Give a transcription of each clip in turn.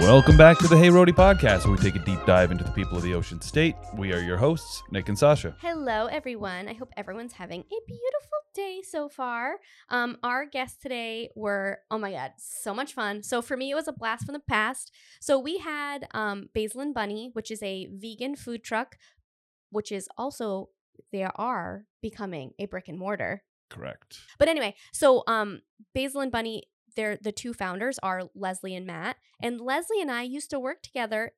Welcome back to the Hey Roadie podcast, where we take a deep dive into the people of the Ocean State. We are your hosts, Nick and Sasha. Hello, everyone. I hope everyone's having a beautiful day so far. Um, our guests today were, oh my God, so much fun. So for me, it was a blast from the past. So we had um, Basil and Bunny, which is a vegan food truck, which is also, they are becoming a brick and mortar. Correct. But anyway, so um, Basil and Bunny, they're the two founders are Leslie and Matt, and Leslie and I used to work together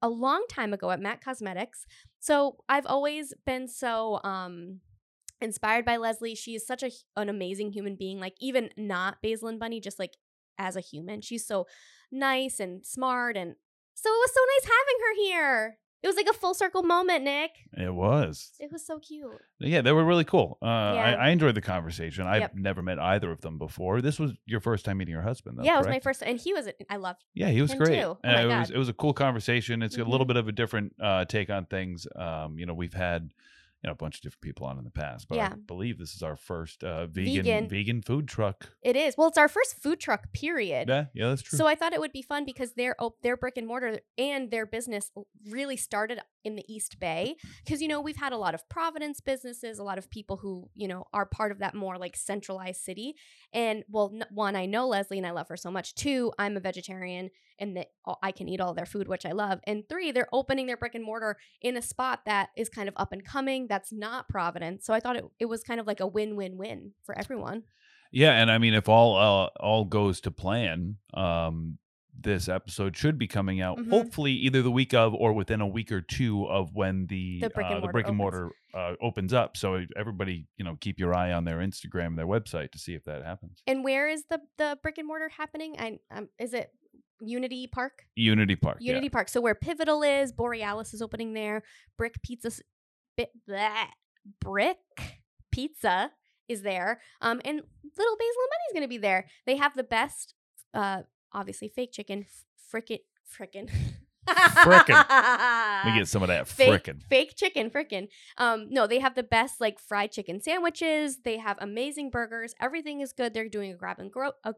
a long time ago at Mac Cosmetics. So I've always been so um inspired by Leslie. She is such a an amazing human being. Like even not Basil and Bunny, just like as a human, she's so nice and smart, and so it was so nice having her here. It was like a full circle moment, Nick. It was. It was so cute. Yeah, they were really cool. Uh, I, Yeah. I enjoyed the conversation. I've Yep. never met either of them before. This was your first time meeting your husband, though. yeah, it was my first, and he was. I loved. Yeah, he was him great. too. Oh And my it was God. it was a cool conversation. It's a little Mhm. bit of a different uh, take on things. Um, you know, we've had you know a bunch of different people on in the past, but I believe this is our first uh, vegan Vegan. vegan food truck. It is. Well, it's our first food truck. Period. Yeah, yeah, that's true. So I thought it would be fun because their op- their brick and mortar and their business really started in the East Bay because you know we've had a lot of Providence businesses, a lot of people who you know are part of that more like centralized city. And well, n- one I know Leslie and I love her so much. Two, I'm a vegetarian and that I can eat all their food, which I love. And three, they're opening their brick and mortar in a spot that is kind of up and coming. That's not Providence. So I thought it it was kind of like a win win win for everyone. Yeah, and I mean, if all uh, all goes to plan, um, this episode should be coming out Mhm. hopefully either the week of or within a week or two of when the The brick and uh, mortar brick and opens. uh, opens up. So everybody, you know, keep your eye on their Instagram and their website to see if that happens. And where is the the brick and mortar happening? I um, is it Unity Park? Unity Park. yeah. Unity Park. So where Pivotal is, Borealis is opening there. Brick Pizza, bit bleh, Brick Pizza is there. Um, and Little Basil and Bunny's gonna be there. They have the best, uh, obviously fake chicken, frickin' frickin'. Frickin'. We get some of that fake, frickin'. fake chicken, frickin'. Um, no, they have the best like fried chicken sandwiches. They have amazing burgers. Everything is good. They're doing a grab and grow. A,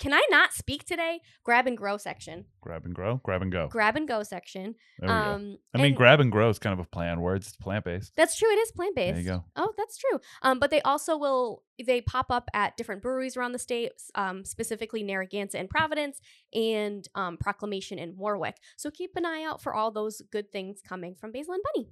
can I not speak today? Grab and grow section. Grab and grow, grab and go. Grab and go section. There we go. Um, I mean, grab and grow is kind of a play on words. It's plant based. that's true. It is plant based. There you go. Oh, that's true. Um, but they also will they pop up at different breweries around the state, um, specifically Narragansett and Providence, and um, Proclamation in Warwick. So keep an eye out for all those good things coming from Basil and Bunny.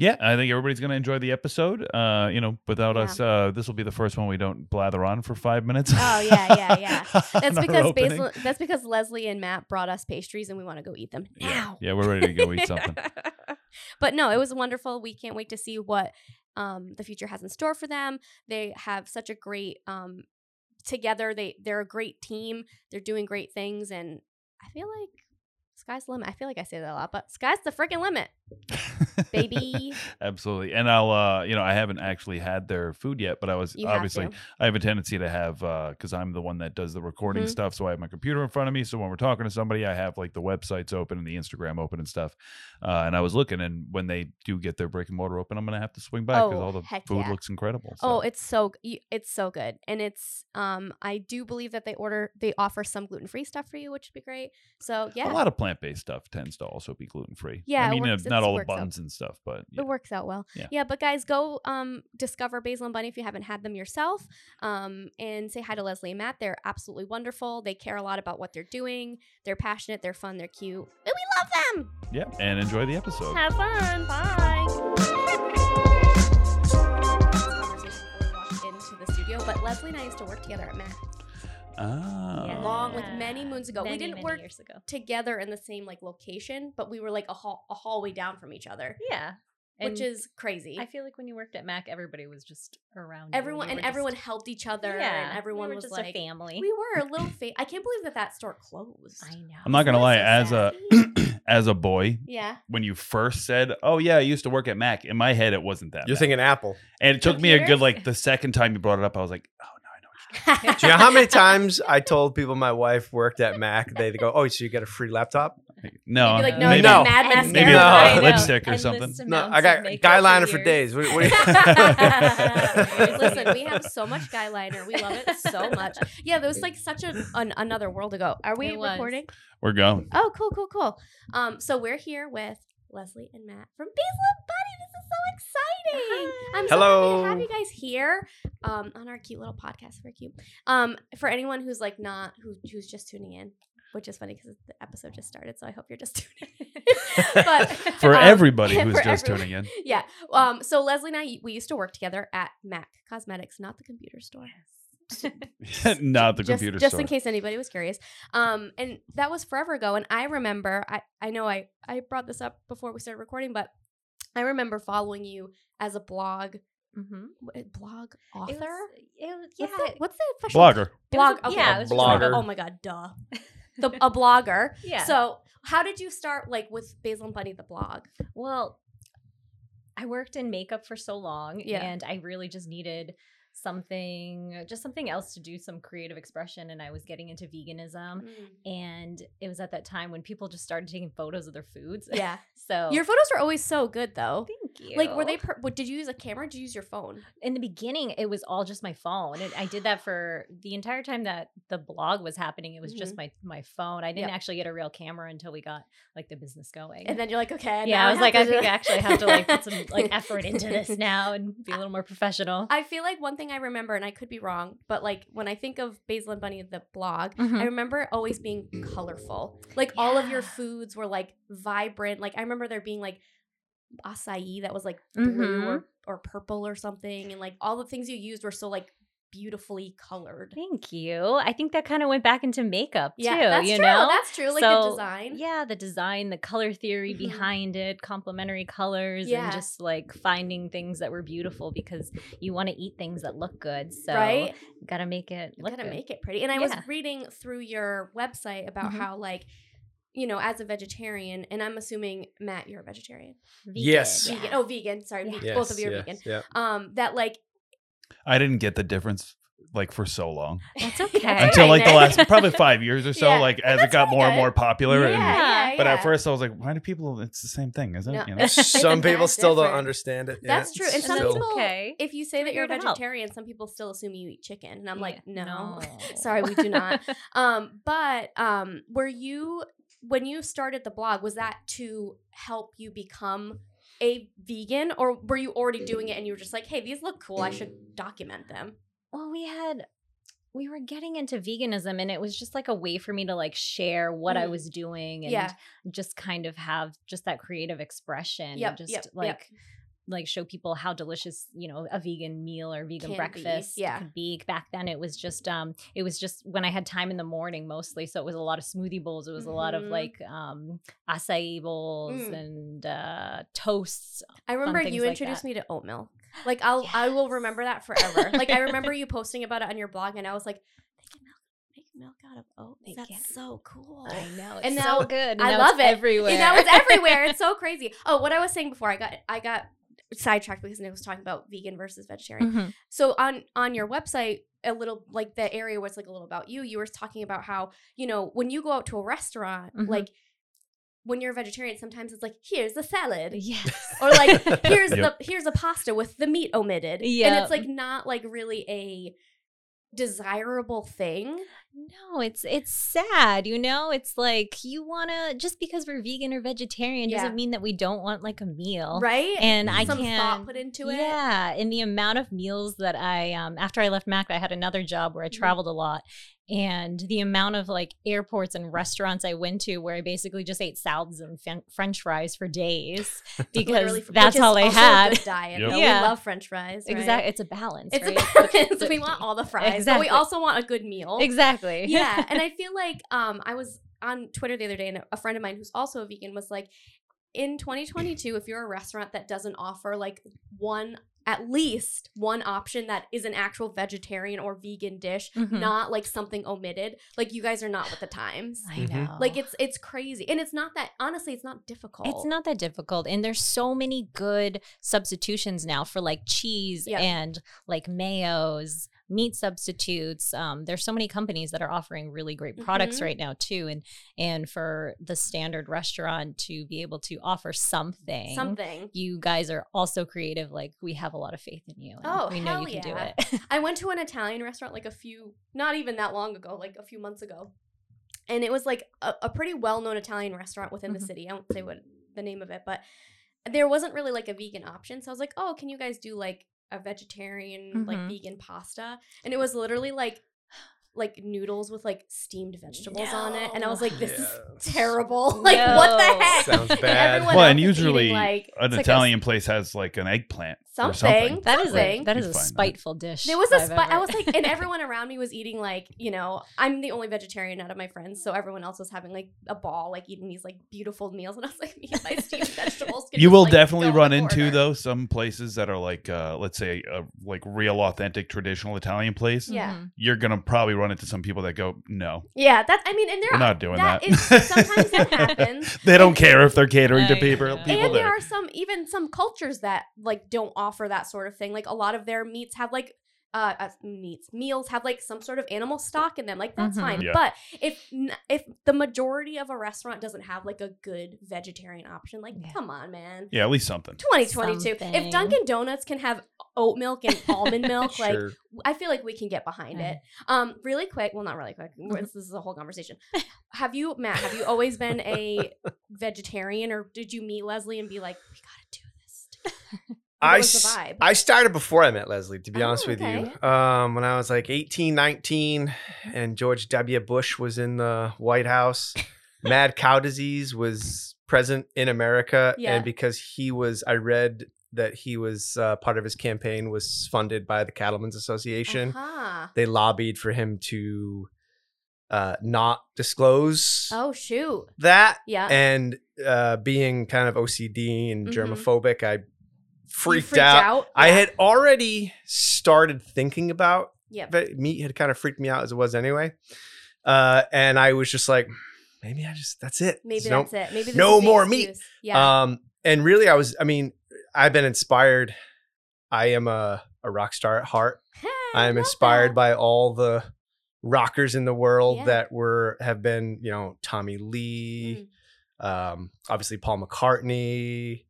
Yeah, I think everybody's going to enjoy the episode. Uh, you know, without Yeah. us, uh, this will be the first one we don't blather on for five minutes. Oh, yeah, yeah, yeah. That's because. Basil. That's because Leslie and Matt brought us pastries, and we want to go eat them Yeah, now. yeah, we're ready to go eat something. but no, it was wonderful. We can't wait to see what um, the future has in store for them. They have such a great um, together. They they're a great team. They're doing great things, and I feel like sky's the limit. I feel like I say that a lot, but sky's the freaking limit, baby. Absolutely. And I'll, uh, you know, I haven't actually had their food yet, but I was You obviously, to. I have a tendency to have, uh, because I'm the one that does the recording Mhm. stuff. So I have my computer in front of me. So when we're talking to somebody, I have like the websites open and the Instagram open and stuff. Uh, and I was looking, and when they do get their brick and mortar open, I'm going to have to swing by because Oh, all the heck food yeah. looks incredible. Oh, it's so g- y- it's so good, and it's um I do believe that they order they offer some gluten free stuff for you, which would be great. So yeah, A lot of plant based stuff tends to also be gluten free. Yeah, I mean, uh, works- not all the works out. buns and stuff, but yeah. It works out well. Yeah. Yeah. but guys, go um discover Basil and Bunny if you haven't had them yourself. Um, and say hi to Leslie and Matt. They're absolutely wonderful. They care a lot about what they're doing. They're passionate. They're fun. They're cute. And we love them. yeah, and enjoy the episode. Have fun. Bye. Conversation before we walked into the studio, but Leslie and I used to work together at Mac Ah. long like many moons ago. Many, we didn't work years ago. together in the same like location, but we were like a hall a hallway down from each other, Yeah. which is crazy. I feel like when you worked at Mac, everybody was just around. everyone You and were everyone just- helped each other, yeah, and everyone we were was just like a family. We were a little fa- I can't believe that that store closed. I know. I'm not gonna lie, that as so a as a boy, Yeah. when you first said, "Oh yeah, I used to work at Mac," in my head it wasn't that. You're bad. thinking Apple. and it took me a good like the second time you brought it up, I was like, "Oh Do you know how many times I told people my wife worked at Mac? They go, "Oh, so you get a free laptop?" No, Maybe like no, maybe, No. mad And- mascara. maybe No. a I know. lipstick or something. No, I got makeup guy for liner for days. What, what Listen, we have so much guy liner. We love it so much. Yeah, that was like such a, an, another world ago. Are we recording? We're going. Oh, cool, cool, cool. Um, so we're here with Leslie and Matt from Basil and Bunny. This is so exciting. I'm so Hello. happy to have you guys here um, on our cute little podcast. Very cute. Um, for anyone who's like not who who's just tuning in, which is funny because the episode just started, so I hope you're just tuning in. but For um, everybody who's for just everyone. tuning in. yeah. Um. So Leslie and I, we used to work together at Mac Cosmetics, not the computer store. Not the just, computer just store. in case anybody was curious. Um. And that was forever ago. And I remember, I I know I I brought this up before we started recording, but I remember following you as a blog Mm-hmm. w- blog It author. was, it was, yeah, What's the, what's the Blogger. blog? It was a- okay. yeah, it was just like a- Blogger. Oh my god, duh. The, a blogger. yeah. So how did you start like with Basil and Bunny the blog? Well, I worked in makeup for so long Yeah. and I really just needed something just something else to do some creative expression and I was getting into veganism mm. and it was at that time when people just started taking photos of their foods. Yeah. so Your photos were always so good though. Thank you. Like were they per- what, did you use a camera did you use your phone? in the beginning it was all just my phone and i did that for the entire time that the blog was happening it was just my my phone i didn't Yep. actually get a real camera until we got like the business going And then you're like, okay. yeah i was like i think i actually have to like put some like effort into this now and be a little more professional I feel like one thing I remember, and I could be wrong, but like when I think of Basil and Bunny, the blog, I Mhm. remember always being colorful. Like all of your foods were like vibrant. Like I remember there being like acai that was like blue Mhm. or, or purple or something. And like all the things you used were so like beautifully colored. thank you i think that kind of went back into makeup too Yeah, that's you true. know That's true. Like the design. Yeah, the design, the color theory Mhm. behind it, complementary colors, Yeah. and just like finding things that were beautiful because you want to eat things that look good. So right? gotta make it look gotta good. make it pretty. And I was reading through your website about Mhm. how like you know, as a vegetarian, and I'm assuming Matt, you're a vegetarian. Yes. Vegan. Vegan. Oh, vegan. Sorry, Yeah. ve- both of you are yes, vegan. Yeah. Um, that like I didn't get the difference like for so long That's That's okay. until like the last probably five years or so. Yeah. Like as it got really more and more popular. yeah, and- yeah, but at first I was like, why do people? It's the same thing, isn't No. it? You know? Some people That's still don't understand it. That's yeah, true. And it's some Still- people, okay. if you say that you're a vegetarian, some people still assume you eat chicken, and I'm like, Yeah. no. Sorry, we do not. Um, but um, were you when you started the blog? Was that to help you become a vegan, or were you already doing it and you were just like, hey, these look cool, I should document them? well, we had we were getting into veganism and it was just like a way for me to like share what I Mhm. was doing and Yeah. just kind of have just that creative expression Yep, and just yep, yep. Like show people how delicious you know a vegan meal or vegan Can be, breakfast yeah. could be back then it was just um it was just when i had time in the morning mostly so it was a lot of smoothie bowls it was a lot of Mhm. like um acai bowls Mm. and uh toasts I remember you like introduced that. me to oat milk. Like I'll I will remember that forever. like I remember you posting about it on your blog, and I was like, milk, out of oat. They That's can. so cool. i know And it's now so good and I love it. everywhere And now it's everywhere. It's so crazy. Oh, what I was saying before, I got I got sidetracked because Nick was talking about vegan versus vegetarian. Mhm. So on on your website, a little like the area where it's like a little about you, you were talking about how you know when you go out to a restaurant, Mhm. like when you're a vegetarian, sometimes it's like here's a salad. yes Or like here's Yep. the here's a pasta with the meat omitted. Yeah. And it's like not like really a desirable thing. No, it's it's sad, you know? It's like you want to just because we're vegan or vegetarian Yeah. doesn't mean that we don't want like a meal. Right? And I Some can thought put into it. Yeah, and the amount of meals that I um after I left Mac, I had another job where I Mhm. traveled a lot. And the amount of like airports and restaurants I went to where I basically just ate salads and fen- French fries for days because Literally, which that's is all I also a had. good diet. Yep. though. Yeah. We love French fries. Right? Exactly, it's a balance. It's right? a balance. we want all the fries, but we also want a good meal. exactly. Yeah, and I feel like um, I was on Twitter the other day, and a friend of mine who's also a vegan was like, in 2022, if you're a restaurant that doesn't offer like one, at least one option that is an actual vegetarian or vegan dish, Mhm. not like something omitted, like you guys are not with the times. I Mhm. know. Like it's it's crazy, and it's not that honestly, it's not difficult. It's not that difficult. And there's so many good substitutions now for like cheese Yeah. and like mayos meat substitutes. Um, there's so many companies that are offering really great products Mhm. right now too, and and for the standard restaurant to be able to offer something, Something. you guys are also creative. Like we have a lot of faith in you. Oh, we know hell you can yeah. do it. I went to an Italian restaurant like a few, not even that long ago, like a few months ago. And it was like a, a pretty well known Italian restaurant within the Mhm. city. I won't say what the name of it, but there wasn't really like a vegan option. So I was like, oh, can you guys do like a vegetarian, like Mhm. vegan pasta? And it was literally like, like noodles with like steamed vegetables on it. And I was like, this Yes. is terrible. Like, what the No. heck? Sounds bad. everyone well, and is eating, usually like, an it's like a Italian place has like an eggplant or Something. something. That is Something. a that is a find that. spiteful dish. There was a I've spot. I was like, and everyone around me was eating like, you know, I'm the only vegetarian out of my friends, so everyone else was having like a ball, like eating these like beautiful meals, and I was like, me and my steamed vegetables. can You just, will like, definitely go in run into though some places that are like, uh, let's say, a like real authentic traditional Italian place. Yeah. Mhm. You're gonna probably run into some people that go, no, Yeah, that I mean, and there we're not doing that that. is- sometimes that happens. they don't And- care if they're catering to people. know. people and there there. are some even some cultures that like don't offer that sort of thing. Like a lot of their meats have like uh, uh meats meals have like some sort of animal stock in them. Like that's Mhm. fine. Yeah. But if if the majority of a restaurant doesn't have like a good vegetarian option, like Yeah. come on, man. yeah, at least something. 2022. If Dunkin' Donuts can have oat milk and almond milk, like Sure. I feel like we can get behind Right. it. Um, really quick. Well, not really quick. This this is a whole conversation. Have you, Matt? Have you always been a vegetarian, or did you meet Leslie and be like, "We gotta do this"? together"? What I, vibe? I started before I met Leslie, to be Oh, honest with okay. you. Um, when I was like 18, 19, and George W. Bush was in the White House, mad cow disease was present in America. Yeah. And because he was, I read that he was uh, part of his campaign was funded by the Cattlemen's Association. Uh-huh. They lobbied for him to uh, not disclose Oh shoot! that Yeah. and uh, being kind of OCD and Mhm. germophobic, I You freaked, out. I Yeah. had already started thinking about Yeah. but meat had kind of freaked me out as it was anyway. Uh, and I was just like, maybe I just that's it. Maybe No- that's it. Maybe no more meat. Yeah. Um, and really, I was. I mean, I've been inspired. I am a a rock star at heart. I am inspired that. by all the rockers in the world Yeah. that were have been, you know, Tommy Lee, um, obviously Paul McCartney,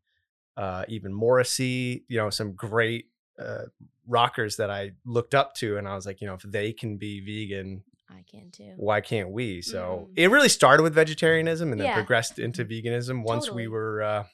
uh, even Morrissey. You know, some great uh, rockers that I looked up to, and I was like, you know, if they can be vegan, I can too. why can't we? So Mm. it really started with vegetarianism and then Yeah. progressed into veganism once Totally. we were. Uh,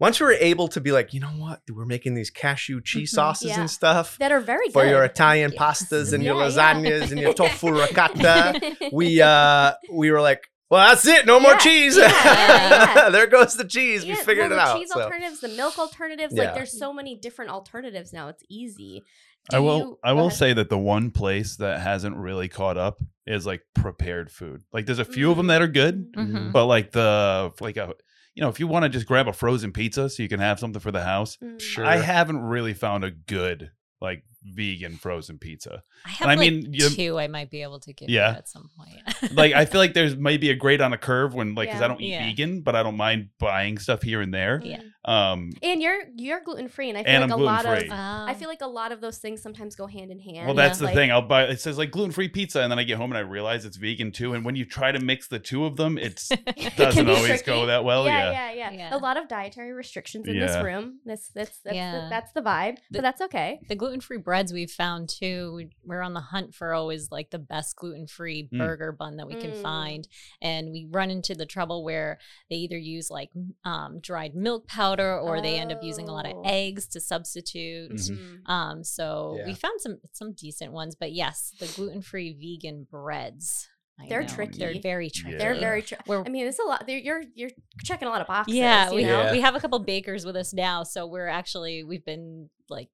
once we were able to be like, you know what, we're making these cashew cheese Mhm. sauces Yeah. and stuff That are very for good. your Italian pastas and your Yeah, yeah. lasagnas and your tofu ricotta. we uh we were like, well, that's it, no more cheese. yeah, yeah, yeah. there goes the cheese. Yeah, we figured well, it the out. Cheese so. alternatives, the milk alternatives. Yeah. Like there's so many different alternatives now. It's easy. I will. you- I will ahead. say that the one place that hasn't really caught up is like prepared food. Like there's a few of them that are good, Mm-hmm. Mhm. but like the like a you know if you want to just grab a frozen pizza so you can have something for the house. Mm. Sure. I haven't really found a good like vegan frozen pizza. I have I like mean, you- two I might be able to give Yeah. you at some point. Like I feel like there's maybe a grade on a curve when like because Yeah. I don't eat Yeah. vegan, but I don't mind buying stuff here and there. Yeah. Um, And you're you're gluten free, and I feel And like I'm a lot gluten-free. of I feel like a lot of those things sometimes go hand in hand. well, that's Yeah. the Like, thing. I'll buy. It says like gluten free pizza, and then I get home and I realize it's vegan too. And when you try to mix the two of them, it's it doesn't always tricky. go that well. yeah, Yeah. yeah, yeah, Yeah. A lot of dietary restrictions in this room. This, that's that's, Yeah. the, that's the vibe, The- but that's okay. the gluten free breads we've found too. We, we're on the hunt for always like the best gluten free Mm. burger bun that we can Mm. find, and we run into the trouble where they either use like um, dried milk powder or they end up using a lot of Oh. eggs to substitute. Mhm. Mm. Um, so we found some some decent ones, but yes, the gluten free vegan breads. I They're know, tricky. They're very tricky. They're very. tricky. I mean, it's a lot. You're you're checking a lot of boxes. yeah, you we, know? Yeah. we have a couple bakers with us now, so we're actually we've been like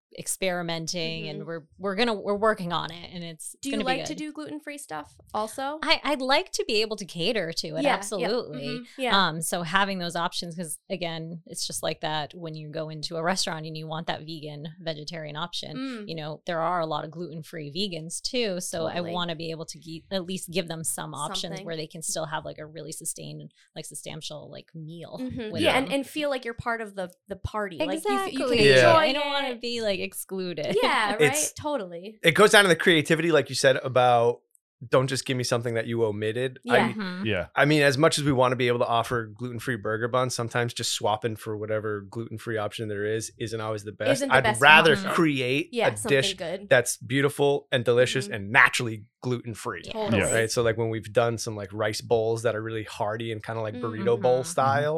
experimenting and Mhm. we're we're gonna we're working on it and it's Do you gonna be like to do gluten free stuff also? I, I'd like to be able to cater to it, Yeah, yeah, absolutely. mhm, Yeah. Um, so having those options, because again, it's just like that when you go into a restaurant and you want that vegan, vegetarian option. Mm. You know, there are a lot of gluten free vegans too. So Totally. I want to be able to ge- at least give them some options Something. where they can still have like a really sustained, like substantial like meal. Mhm. with Yeah, and, them. and feel like you're part of the the party. Like you, you Exactly. can Yeah. enjoy I don't want to it. Can't be like excluded. Yeah, right. It's- totally. it goes down to the creativity, like you said about don't just give me something that you omitted. Yeah. I, Mhm. Yeah. I mean, as much as we want to be able to offer gluten-free burger buns, sometimes just swapping for whatever gluten-free option there is isn't always the best. Isn't the I'd best rather option. create Yeah, a something dish good. that's beautiful and delicious Mhm. and naturally gluten-free. Yeah. Totally. Yeah. Right. So like when we've done some like rice bowls that are really hearty and kind of like burrito bowl Mhm. style,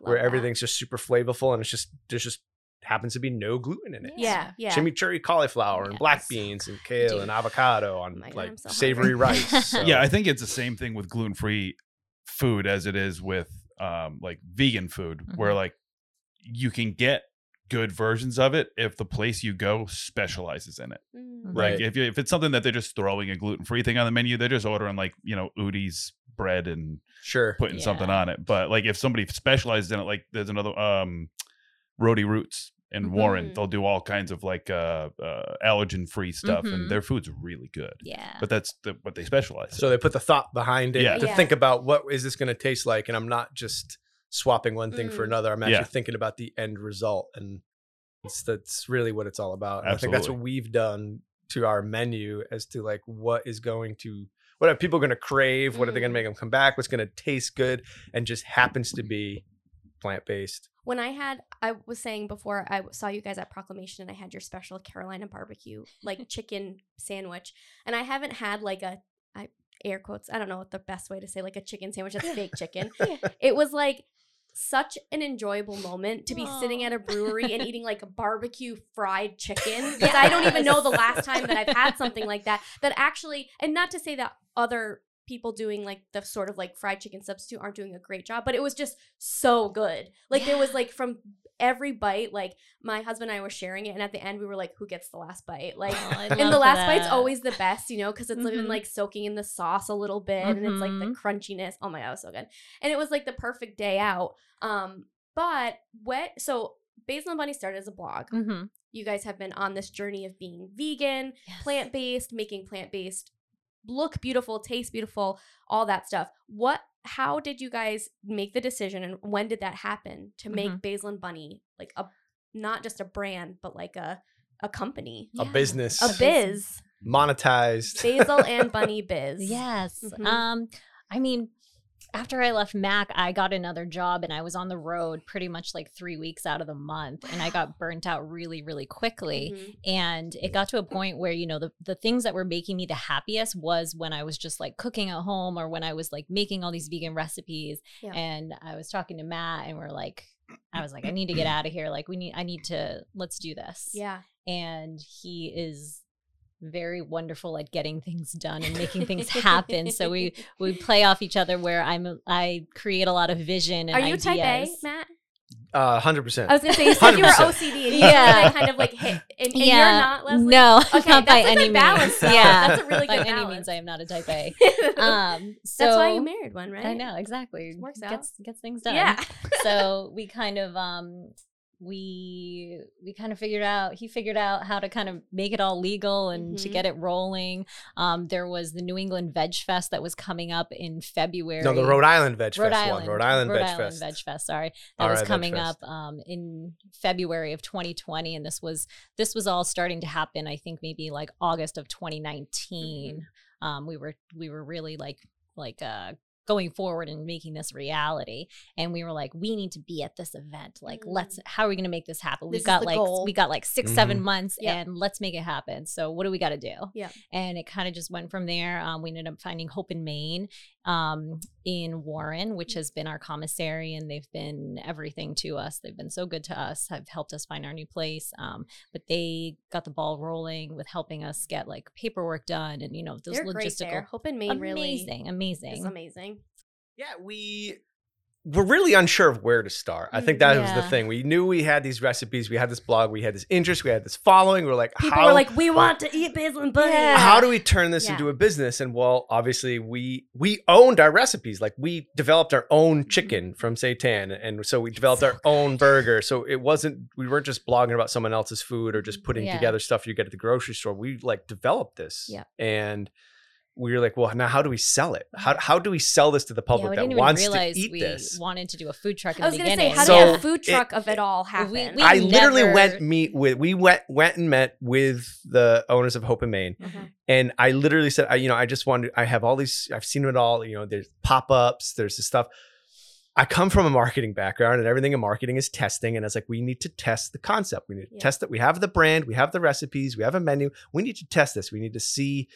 Love where that. everything's just super flavorful and it's just there's just happens to be no gluten in it. Yeah, yeah. Chimichurri cauliflower and black beans and kale Dude. and avocado on Oh my God, like I'm hungry. savory rice. So- Yeah, I think it's the same thing with gluten free food as it is with um like vegan food, where Mhm. like you can get good versions of it if the place you go specializes in it. Mm. Right. Like if you, if it's something that they're just throwing a gluten free thing on the menu, they're just ordering like you know Udi's bread and sure. putting something on it. But like if somebody specializes in it, like there's another um Rhody Roots in Warren, Mhm. they'll do all kinds of like uh, uh allergen free stuff, Mhm. and their food's really good. Yeah. But that's the, what they specialize. So they put the thought behind it Yeah. to Yeah. think about what is this going to taste like, and I'm not just swapping one thing for Mm. another. I'm actually Yeah. thinking about the end result, and it's, that's really what it's all about. And I think that's what we've done to our menu as to like what is going to what are people going to crave, what are they going Mm. to make them come back, what's going to taste good, and just happens to be plant based. When I had, I was saying before, I saw you guys at Proclamation and I had your special Carolina barbecue, like chicken sandwich. And I haven't had like a, I air quotes, I don't know what the best way to say, like a chicken sandwich that's fake chicken. Yeah. It was like such an enjoyable moment to be sitting at a brewery and eating like a barbecue fried chicken. Because I don't even know the last time that I've had something like that. That actually, and not to say that other people doing like the sort of like fried chicken substitute aren't doing a great job, but it was just so good. Like there was like from every bite, like my husband and I were sharing it, and at the end we were like, "Who gets the last bite?" Like. Oh, And the last bite's always the best, you know, because it's even Mhm. like soaking in the sauce a little bit, and it's like the Mhm. crunchiness. Oh my god, it was so good! And it was like the perfect day out. Um, but what? So Basil and Bunny started as a blog. Mhm. You guys have been on this journey of being vegan, Yes. plant based, making plant based look beautiful, taste beautiful, all that stuff. What? How did you guys make the decision, and when did that happen to make Mhm. Basil and Bunny like a not just a brand, but like a a company, A Yeah. business, a biz, monetized. Basil and Bunny biz? Yes. Mhm. Um, I mean, after I left Mac, I got another job and I was on the road pretty much like three weeks out of the month, and I got burnt out really, really quickly. Mhm. And it got to a point where, you know, the, the things that were making me the happiest was when I was just like cooking at home or when I was like making all these vegan recipes. Yeah. And I was talking to Matt and we're like, I was like, I need to get out of here. Like, we need, I need to, let's do this. Yeah. And he is very wonderful at getting things done and making things happen. So we we play off each other where I'm I create a lot of vision and Are you ideas. type A, Matt? Uh, hundred percent. I was gonna say you said you were OCD and Yeah. yeah. kind of like hit, and, and yeah. you're not Leslie. No, Okay, not by that's a any good balance, means. though. Yeah, That's a really by good any balance. means, I am not a type A. Um, so That's why you married one, right? I know exactly. Works out. Gets gets things done. Yeah. so we kind of um we we kind of figured out he figured out how to kind of make it all legal and to Mhm. get it rolling um there was the new england veg fest that was coming up in february no, the Rhode Island Veg Rhode Fest Island, one. Rhode Island Rhode Veg Island Fest. Veg Fest. Sorry, that All was right, coming up um, in February of 2020, and this was this was all starting to happen. I think maybe like August of 2019. Mm-hmm. Um, we were we were really like like uh, going forward and making this reality, and we were like, we need to be at this event. Like, let's how are we going to make this happen? This We've got like goal. we got like 6 seven Mhm. months, Yep. and let's make it happen. So what do we got to do? Yeah. and it kind of just went from there. Um, we ended up finding Hope and Main um, in Warren, which has been our commissary, and they've been everything to us. They've been so good to us, have helped us find our new place. Um, but they got the ball rolling with helping us get like paperwork done and you know those They're great logistical. there. Hope and Main really amazing, amazing. Yeah, we were really unsure of where to start. I think Mm, that was the thing. We knew we had these recipes, we had this blog, we had this interest, we had this following. We are like, People how, were like, "We want to eat basil and bunny." Yeah. how do we turn this Yeah. into a business? And well, obviously we we owned our recipes. Like we developed our own chicken from seitan, and so we developed So our own burger. So it wasn't we weren't just blogging about someone else's food or just putting Yeah. together stuff you get at the grocery store. We like developed this, Yeah. and we were like, well, now how do we sell it? How, how do we sell this to the public we that wants to eat we this? wanted to do a food truck in I was gonna say, beginning. how So, did the food it- truck of it all happen? we I literally went meet with we went went and met with the owners of Hope and Main, Mhm. and I literally said, I, you know, I just wanted. I have all these. I've seen it all. You know, there's pop ups. There's this stuff. I come from a marketing background, and everything in marketing is testing. And I was like, we need to test the concept. We need to Yeah. test it. We have the brand. We have the recipes. We have a menu. We need to test this. We need to see,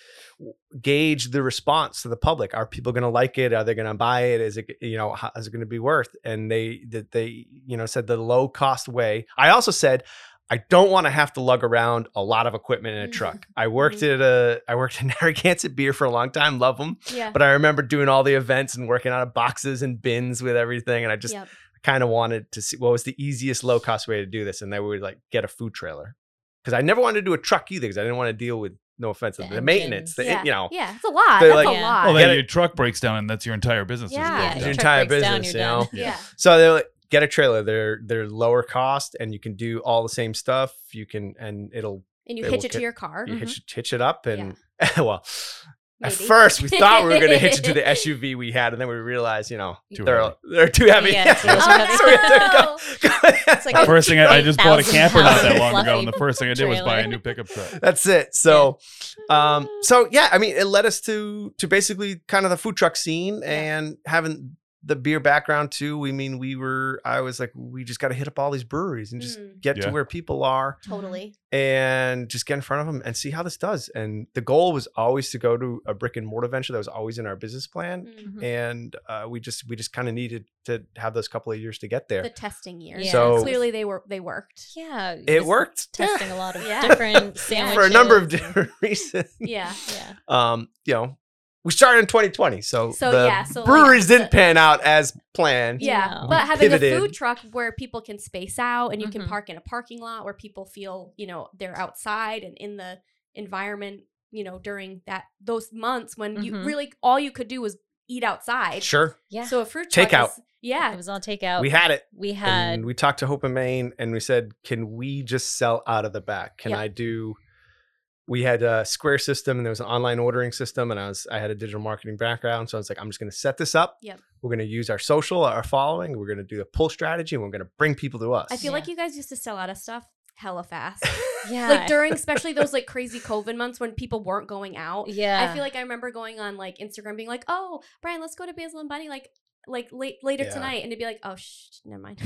gauge the response to the public. Are people going to like it? Are they going to buy it? Is it, you know, how is it going to be worth? And they that they, you know, said the low cost way. I also said. I don't want to have to lug around a lot of equipment in a Mhm. truck. I worked at a, I worked in Narragansett Beer for a long time. Love them. Yeah. But I remember doing all the events and working out of boxes and bins with everything. And I just Yep. kind of wanted to see what was the easiest low cost way to do this. And they would like get a food trailer because I never wanted to do a truck either because I didn't want to deal with no offense The the, maintenance. The, yeah. you know, yeah, it's a lot. They're That's like- a lot. Well, then your truck breaks down, and that's your entire business. Yeah. broken Yeah, your entire breaks down, business, you're know. done. yeah. So they're like, get a trailer. They're they're lower cost and you can do all the same stuff. You can and it'll And you It hitch it to your car. you Mhm. hitch hitch it up and well. At first, we thought we were going to hitch it to the SUV we had, and then we realized, you know, Too they're heavy. they're too heavy. Yeah, it's a little too heavy. So we had go- It's like The first thing I, I just bought a camper not that long ago, and the first thing I did was buy a new pickup truck. That's it. So, um, so yeah, I mean, it led us to to basically kind of the food truck scene and having the beer background too. We mean we were. I was like, we just got to hit up all these breweries and just Mm, get Yeah. to where people are totally. and just get in front of them and see how this does. And the goal was always to go to a brick and mortar venture. That was always in our business plan. Mm. Mhm. And uh, we just we just kind of needed to have those couple of years to get there. The testing years. Yeah. So- clearly they were they worked. Yeah, it just worked yeah, Testing a lot of Yeah. different sandwiches for a number of different reasons. Yeah. Yeah, um, you know, we started in 2020, so, So, the yeah, so, like, breweries didn't pan out as planned. Yeah, No. but having a food truck where people can space out and you can Mhm. park in a parking lot where people feel, you know, they're outside and in the environment, you know, during that those months when you Mhm. really all you could do was eat outside. Sure, yeah. So a fruit truck Takeout. is- yeah. it was all takeout. we had it, we had and we talked to Hope and Main, and we said, "Can we just sell out of the back? Can Yep. I do?" We had a Square system, and there was an online ordering system, and I was I had a digital marketing background, so I was like, "I'm just going to set this up. Yep. We're going to use our social, our following. We're going to do a pull strategy, and we're going to bring people to us." I feel Yeah. like you guys used to sell out of stuff hella fast. yeah, like during especially those like crazy COVID months when people weren't going out. yeah. I feel like I remember going on like Instagram being like, "Oh, Brian, let's go to Basil and Bunny like like late later Yeah. tonight," and to be like, "Oh, shh, never mind."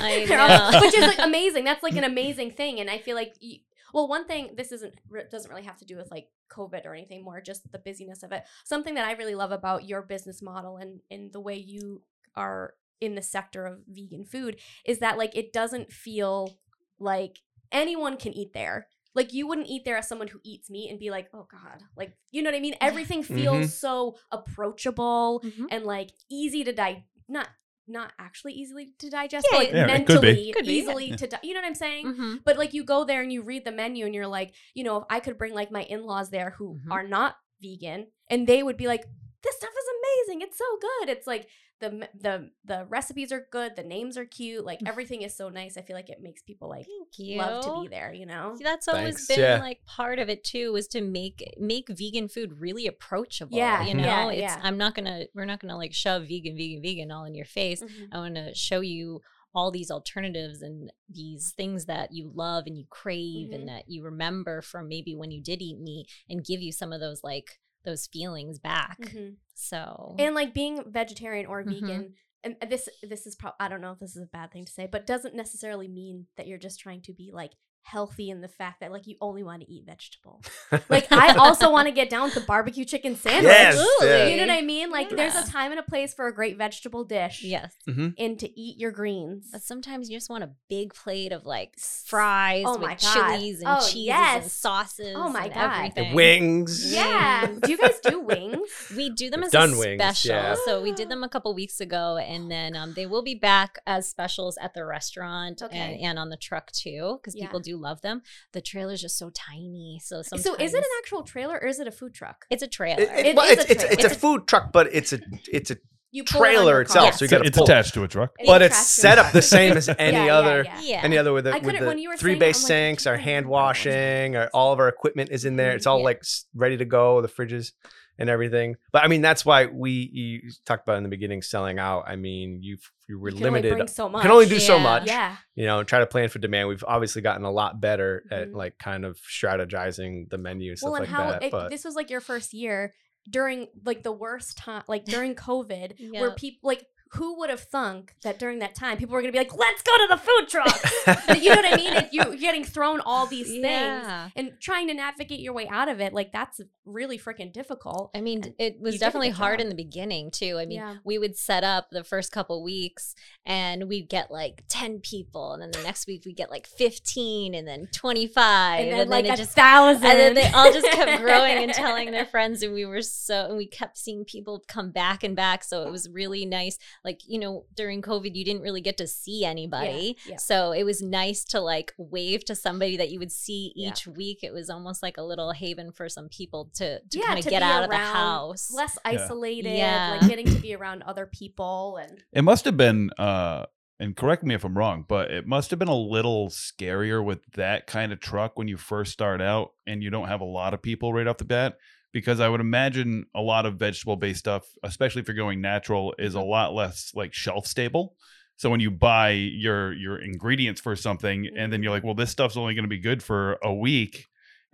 I know. which is like amazing. That's like an amazing thing, and I feel like, you, well, one thing this isn't doesn't really have to do with like COVID or anything more, just the busyness of it. Something that I really love about your business model and and the way you are in the sector of vegan food is that like it doesn't feel like anyone can eat there. Like you wouldn't eat there as someone who eats meat and be like, oh god, like you know what I mean. Everything feels Mhm. so approachable Mhm. and like easy to di not not actually easily to digest, Yeah, but like yeah, it could be. mentally Could be, yeah. easily to di- you know what I'm saying? Mhm. But like you go there and you read the menu and you're like, you know, if I could bring like my in-laws there who Mhm. are not vegan and they would be like, this stuff is amazing. It's so good. It's like the the the recipes are good, the names are cute, like everything is so nice. I feel like it makes people like Thank you. love to be there, you know? See, That's always Thanks, been yeah. like part of it too, is to make make vegan food really approachable. Yeah, you know, yeah, it's yeah. I'm not gonna we're not gonna like shove vegan, vegan, vegan all in your face. Mhm. I want to show you all these alternatives and these things that you love and you crave Mhm. and that you remember from maybe when you did eat meat and give you some of those like those feelings back. Mhm. So And like being vegetarian or Mhm. vegan, and this this is probably I don't know if this is a bad thing to say, but doesn't necessarily mean that you're just trying to be like healthy in the fact that like you only want to eat vegetables. Like I also want to get down with the barbecue chicken sandwich. Yes, yeah. You know what I mean? Like there's a time and a place for a great vegetable dish. yes, And to eat your greens. but sometimes you just want a big plate of like fries Oh with chilies and Oh, cheeses and sauces. Oh my and God. The everything. the wings. yeah. do you guys do wings? We do them We've as done a wings, special. yeah. So we did them a couple weeks ago, and then um, they will be back as specials at the restaurant Okay. and, and on the truck too, because Yeah. people do love them. The trailer's just so tiny, so sometimes So is it an actual trailer or is it a food truck? It's a trailer. It, it- It well, is it's a it's, trailer. it's a It's a- food truck, but it's a it's a You it trailer itself, car. so you got it's pull. attached to a truck. It's But it's attached to a set up the same as any Yeah, yeah, other yeah. yeah. any other with I the, with the when you were saying three base like, sinks, our hand I don't know what washing, that our, all of our equipment is in there. Mhm, It's all yeah. like ready to go. The fridges, and everything. But I mean, that's why we you talked about in the beginning selling out. I mean, you you were You can only limited. bring so much. can only do so much. Yeah. You know, try to plan for demand. We've obviously gotten a lot better at Mhm. like kind of strategizing the menu and stuff Well, and like how that. it, but this was like your first year during like the worst time, like during COVID, where people like who would have thunk that during that time people were gonna be like, let's go to the food truck. you know what I mean? You, you're getting thrown all these things Yeah. and trying to navigate your way out of it. Like that's really freaking difficult. I mean, And it was you did a definitely hard in the beginning too. I mean, Yeah. we would set up the first couple weeks and we'd get like 10 people and then the next week we'd get like 15 and then 25 And then like it a just thousand. and then they all just kept growing and telling their friends and we were so and we kept seeing people come back and back so it was really nice like you know during covid you didn't really get to see anybody yeah. so it was nice to like wave to somebody that you would see Yeah. each week it was almost like a little haven for some people to, to Yeah, kind of get out of the house less isolated, Yeah. like getting to be around other people and It must have been, uh, and correct me if I'm wrong, but it must have been a little scarier with that kind of truck when you first start out and you don't have a lot of people right off the bat. Because I would imagine a lot of vegetable based stuff, especially if you're going natural, is a mm-hmm. lot less like shelf stable. So when you buy your your ingredients for something mm-hmm. and then you're like, well, this stuff's only going to be good for a week,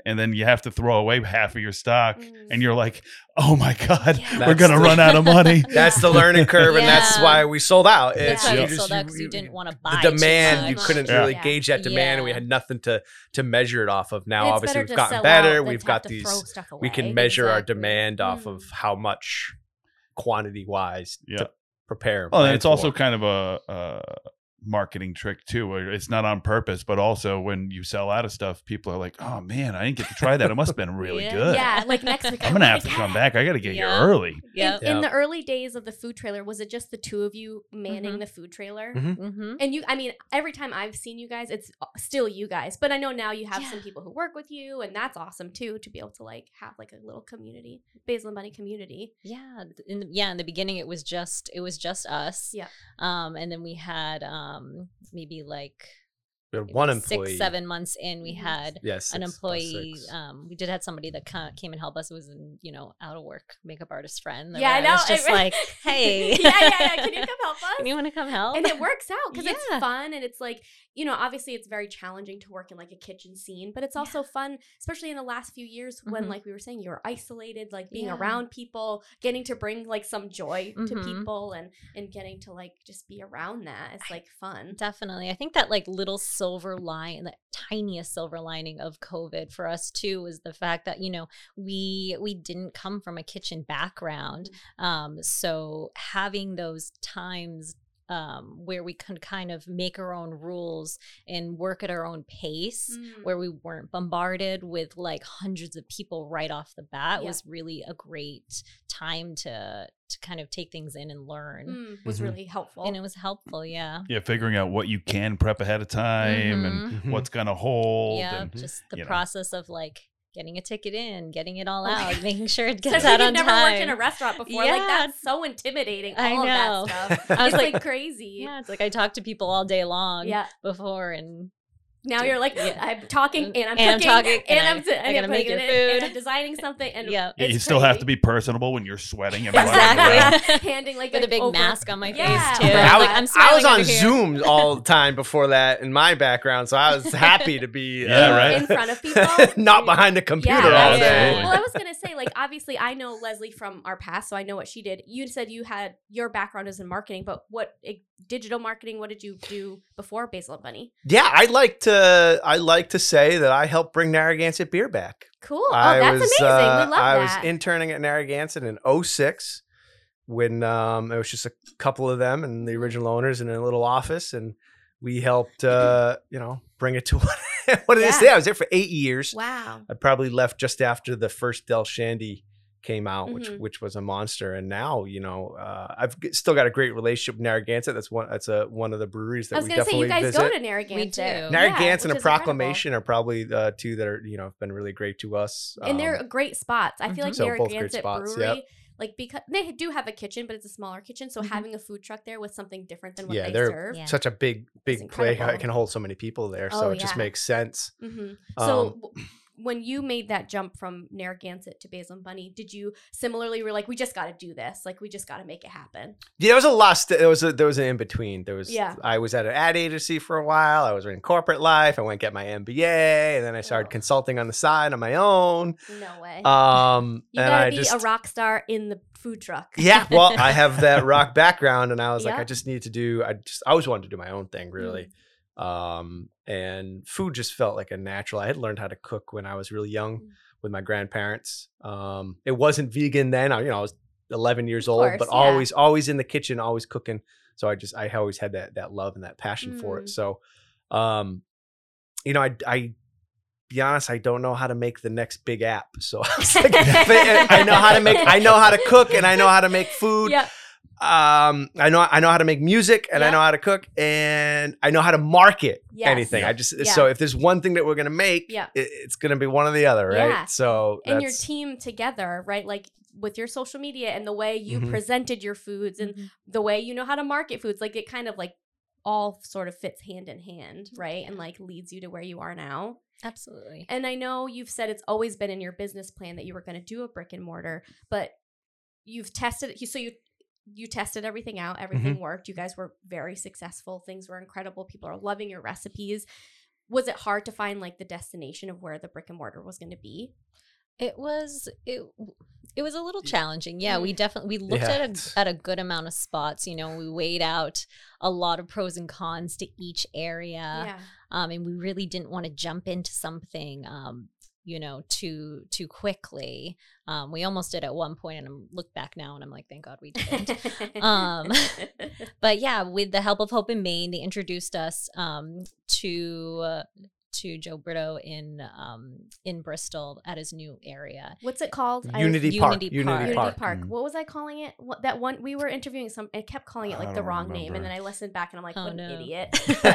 and then you have to throw away half of your stock, Mm. and you're like, oh my god, Yeah. we're gonna run out of money. that's the learning curve, and that's why we sold out. that's It's why you we just- sold out because you didn't want to buy the demand you couldn't Yeah. really Yeah. gauge that demand and we had nothing to to measure it off of now it's obviously we've gotten better we've got these we can away. measure our Exactly. demand off Mm. of how much quantity wise Yeah. to prepare Well, and plan it's also for. kind of a, a marketing trick too. Where it's not on purpose, but also when you sell out of stuff, people are like, "Oh man, I didn't get to try that. It must have been really Yeah. good. Yeah, like next week. I'm gonna have to come back. I got to get Yeah. here early." yeah In, in the early days of the food trailer, was it just the two of you manning Mhm. the food trailer? Mhm. mm-hmm. And you, I mean, every time I've seen you guys, it's uh, still you guys. But I know now you have some people who work with you, and that's awesome too to be able to like have like a little community, Basil and Bunny community. yeah in the, yeah in the beginning it was just it was just us Yeah. um and then we had um Um, maybe like We had maybe one six seven months in we had yes an six, about employee um we did have somebody that came and helped us it was an you know out of work makeup artist friend that Yeah, I was know. just It- like hey yeah, yeah, yeah. Can you come help us? can you want to come help and it works out because Yeah. it's fun and it's like you know obviously it's very challenging to work in like a kitchen scene but it's also fun especially in the last few years when Mhm. like we were saying you're isolated like being Yeah. around people getting to bring like some joy to Mhm. people and and getting to like just be around that it's like fun Definitely. I think that like little silver line, the tiniest silver lining of COVID for us too was the fact that, you know, we we didn't come from a kitchen background. Um, so having those times um, where we can kind of make our own rules and work at our own pace Mm. where we weren't bombarded with like hundreds of people right off the bat Yeah. was really a great time to to kind of take things in and learn. Mm, was Mhm. really helpful And it was helpful, yeah. Yeah, figuring out what you can prep ahead of time and Mhm. what's gonna hold. Yeah, and- just the you know. process of like getting a ticket in, getting it all out, making sure it gets out on never time. worked in a restaurant before Yeah. like that's so intimidating all I of know. that stuff I was it's like, like crazy yeah, it's like I talked to people all day long yeah before, and Now you're like, yeah. I'm talking and I'm And I'm cooking talking, and, and I'm, I- d- I and gotta I'm make putting it your in, and food. I'm designing something. And Yeah. Yeah, you it's still have to be personable when you're sweating. And running around. Exactly. handing like with a big over- mask on my Yeah. face too. I I'm was, like, I'm I was on over here. Zoom all the time before that in my background, so I was happy to be Yeah, uh, right. in front of people. not behind the computer Yeah, all day. absolutely. Well, I was gonna say, like, obviously, I know Leslie from our past, so I know what she did. You said you had your background is in marketing, but what eh, digital marketing? What did you do before Basil and Bunny? Yeah, I like to I like to say that I helped bring Narragansett beer back. Cool. Oh, I that's was amazing. uh, we love I that. was interning at Narragansett in 06 when um, it was just a couple of them and the original owners in a little office and we helped uh, you know bring it to what, what it is Yeah. today. I was there for eight years. wow. I probably left just after the first Del's Shandy came out, which Mhm. which was a monster. And now, you know, uh, I've g- still got a great relationship with Narragansett. That's one. That's a one of the breweries that I was we gonna say definitely you guys visit. go to Narragansett. do. Yeah, Narragansett which and a is incredible. Proclamation are probably uh, two that are you know have been really great to us. and they're Um, great spots. I feel Mhm. like So Narragansett spots, Brewery, yep. like because they do have a kitchen, but it's a smaller kitchen, so Mhm. having a food truck there with something different than what Yeah, they they're serve. Yeah. such a big big place. incredible. It can hold so many people there, so Oh, it just makes sense. hmm Um, So w- when you made that jump from Narragansett to Basil and Bunny, did you similarly were like, we just got to do this, like we just got to make it happen? Yeah, there was a lot. st- There was a there was an in between. There was Yeah. I was at an ad agency for a while. I was in corporate life. I went get my MBA, and then I started Oh. consulting on the side on my own. No way. Um, you gotta be just a rock star in the food truck. yeah. Well, I have that rock background, and I was like, I just need to do. I just I always wanted to do my own thing, Mm. really. Um, and food just felt like a natural. I had learned how to cook when I was really young Mm. with my grandparents. Um, it wasn't vegan then. I, you know, I was 11 years Of old, course, but yeah. always, always in the kitchen, always cooking. So I just, I always had that that love and that passion for Mm. it. So, um, you know, I, I, be honest, I don't know how to make the next big app. So I, was like, I know how to make, I know how to cook, and I know how to make food Yeah. Um i know i know how to make music and i know how to cook and i know how to market Yes. anything i just Yeah. so if there's one thing that we're gonna make Yeah. it, it's gonna be one or the other right Yeah. so and your team together, right? Like with your social media and the way you Mhm. presented your foods and Mhm. the way you know how to market foods, like it kind of like all sort of fits hand in hand, right? And like leads you to where you are now. Absolutely. And I know you've said it's always been in your business plan that you were going to do a brick and mortar, but you've tested it. So you you tested everything out. Everything worked. You guys were very successful. Things were incredible. People are loving your recipes. Was it hard to find like the destination of where the brick and mortar was going to be? It was it it was a little challenging. Yeah, we definitely we looked Yeah, at a at a good amount of spots. You know, we weighed out a lot of pros and cons to each area. yeah. um, and we really didn't want to jump into something um, you know too too quickly. Um, we almost did at one point and i'm look back now and i'm like thank god we didn't. Um, but yeah with the help of Hope and Main they introduced us um, to uh, to joe brito in um, in bristol at his new area What's it called? I- unity park Unity unity Park. Unity park, Park. Mm. What was I calling it? What, that one we were interviewing some. I kept calling it like the don't wrong name, and then I listened back and I'm like, Oh, what no. an idiot.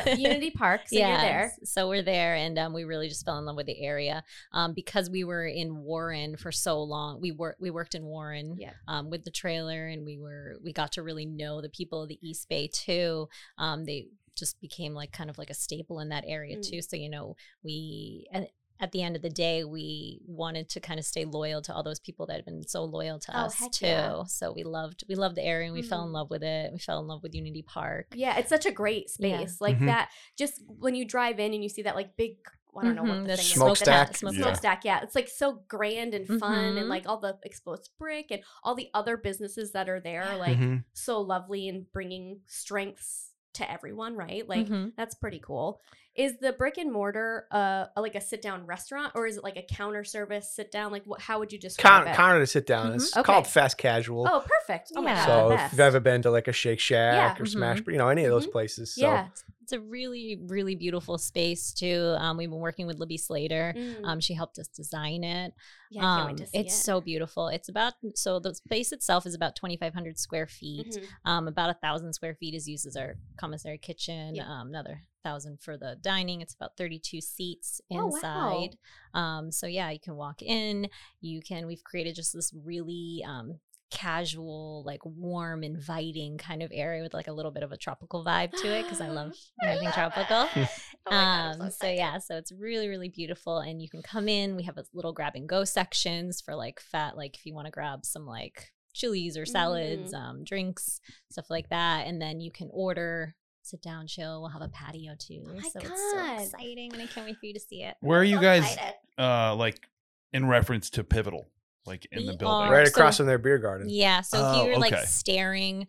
Unity Park. So you're there. So we're there, and um, we really just fell in love with the area um, because we were in Warren for so long. We worked we worked in Warren Yeah. um, with the trailer, and we were we got to really know the people of the East Bay too. Um, they just became like kind of like a staple in that area Mm. too. So you know we and. At the end of the day, we wanted to kind of stay loyal to all those people that had been so loyal to Oh, us too. yeah. So we loved we loved the area and we fell in Mhm. love with it. We fell in love with Unity Park. Yeah, it's such a great Yeah. space. Like Mhm. that. Just when you drive in and you see that like big. I don't know what Mhm, the the thing is. smokestack. The Smoke- Yeah. smokestack. Yeah, it's like so grand and fun, and Mhm. like all the exposed brick and all the other businesses that are there, are, like Mhm. so lovely and bringing strengths to everyone. Right? Like Mhm. That's pretty cool. Is the brick and mortar uh a- like a sit down restaurant or is it like a counter service sit down? Like what? How would you describe Counter, it? counter to sit down Mhm. it's Okay. called fast casual oh, perfect. Oh my Yeah. god, so if you've ever been to like a shake shack Yeah. or smash Mhm. you know any of those Mhm. places so yeah. It's a really, really beautiful space too. Um, we've been working with Libby Slater. Mm. Um, she helped us design it. yeah, I can't um, wait to see it's it. so beautiful. It's about so the space itself is about twenty five hundred square feet. Mhm. Um, about a thousand square feet is used as our commissary kitchen. Yeah. Um, another thousand for the dining. It's about thirty two seats inside. Oh, wow. inside. Um, so yeah, you can walk in. You can. We've created just this really um casual, like warm, inviting kind of area with like a little bit of a tropical vibe to it because I love I anything tropical. Oh my God, I'm um, so yeah, so it's really, really beautiful. And you can come in. We have a little grab and go sections for like fat, like if you want to grab some like chilies or salads, Mm. um, drinks, stuff like that. And then you can order, sit down, chill. We'll have a patio too. Oh my so it's so exciting and I can't wait for you to see it. Where are you So guys uh like in reference to Pivotal? Like in the building? are- right so- across from their beer garden Yeah. So Oh, you're like okay. staring,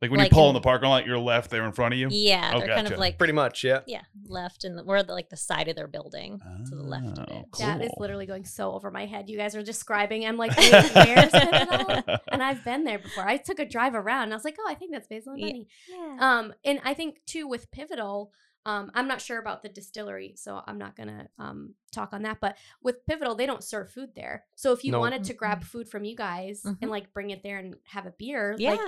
Like when like you pull in- in the parking lot, you're left, they're in front of you? yeah, Oh, they're kind of gotcha. like pretty much yeah yeah, left and we're the, like the side of their building to the left of Oh, it. That is cool. literally going so over my head. You guys are describing. I'm like, "Wait, where's Pivotal? And I've been there before. I took a drive around. And I was like, oh, I think that's Basil and Yeah. Bunny. Yeah. Um, and I think too with Pivotal, um, I'm not sure about the distillery, so I'm not gonna um talk on that. But with Pivotal, they don't serve food there. So if you No. wanted to grab food from you guys Mhm. and like bring it there and have a beer, yeah. like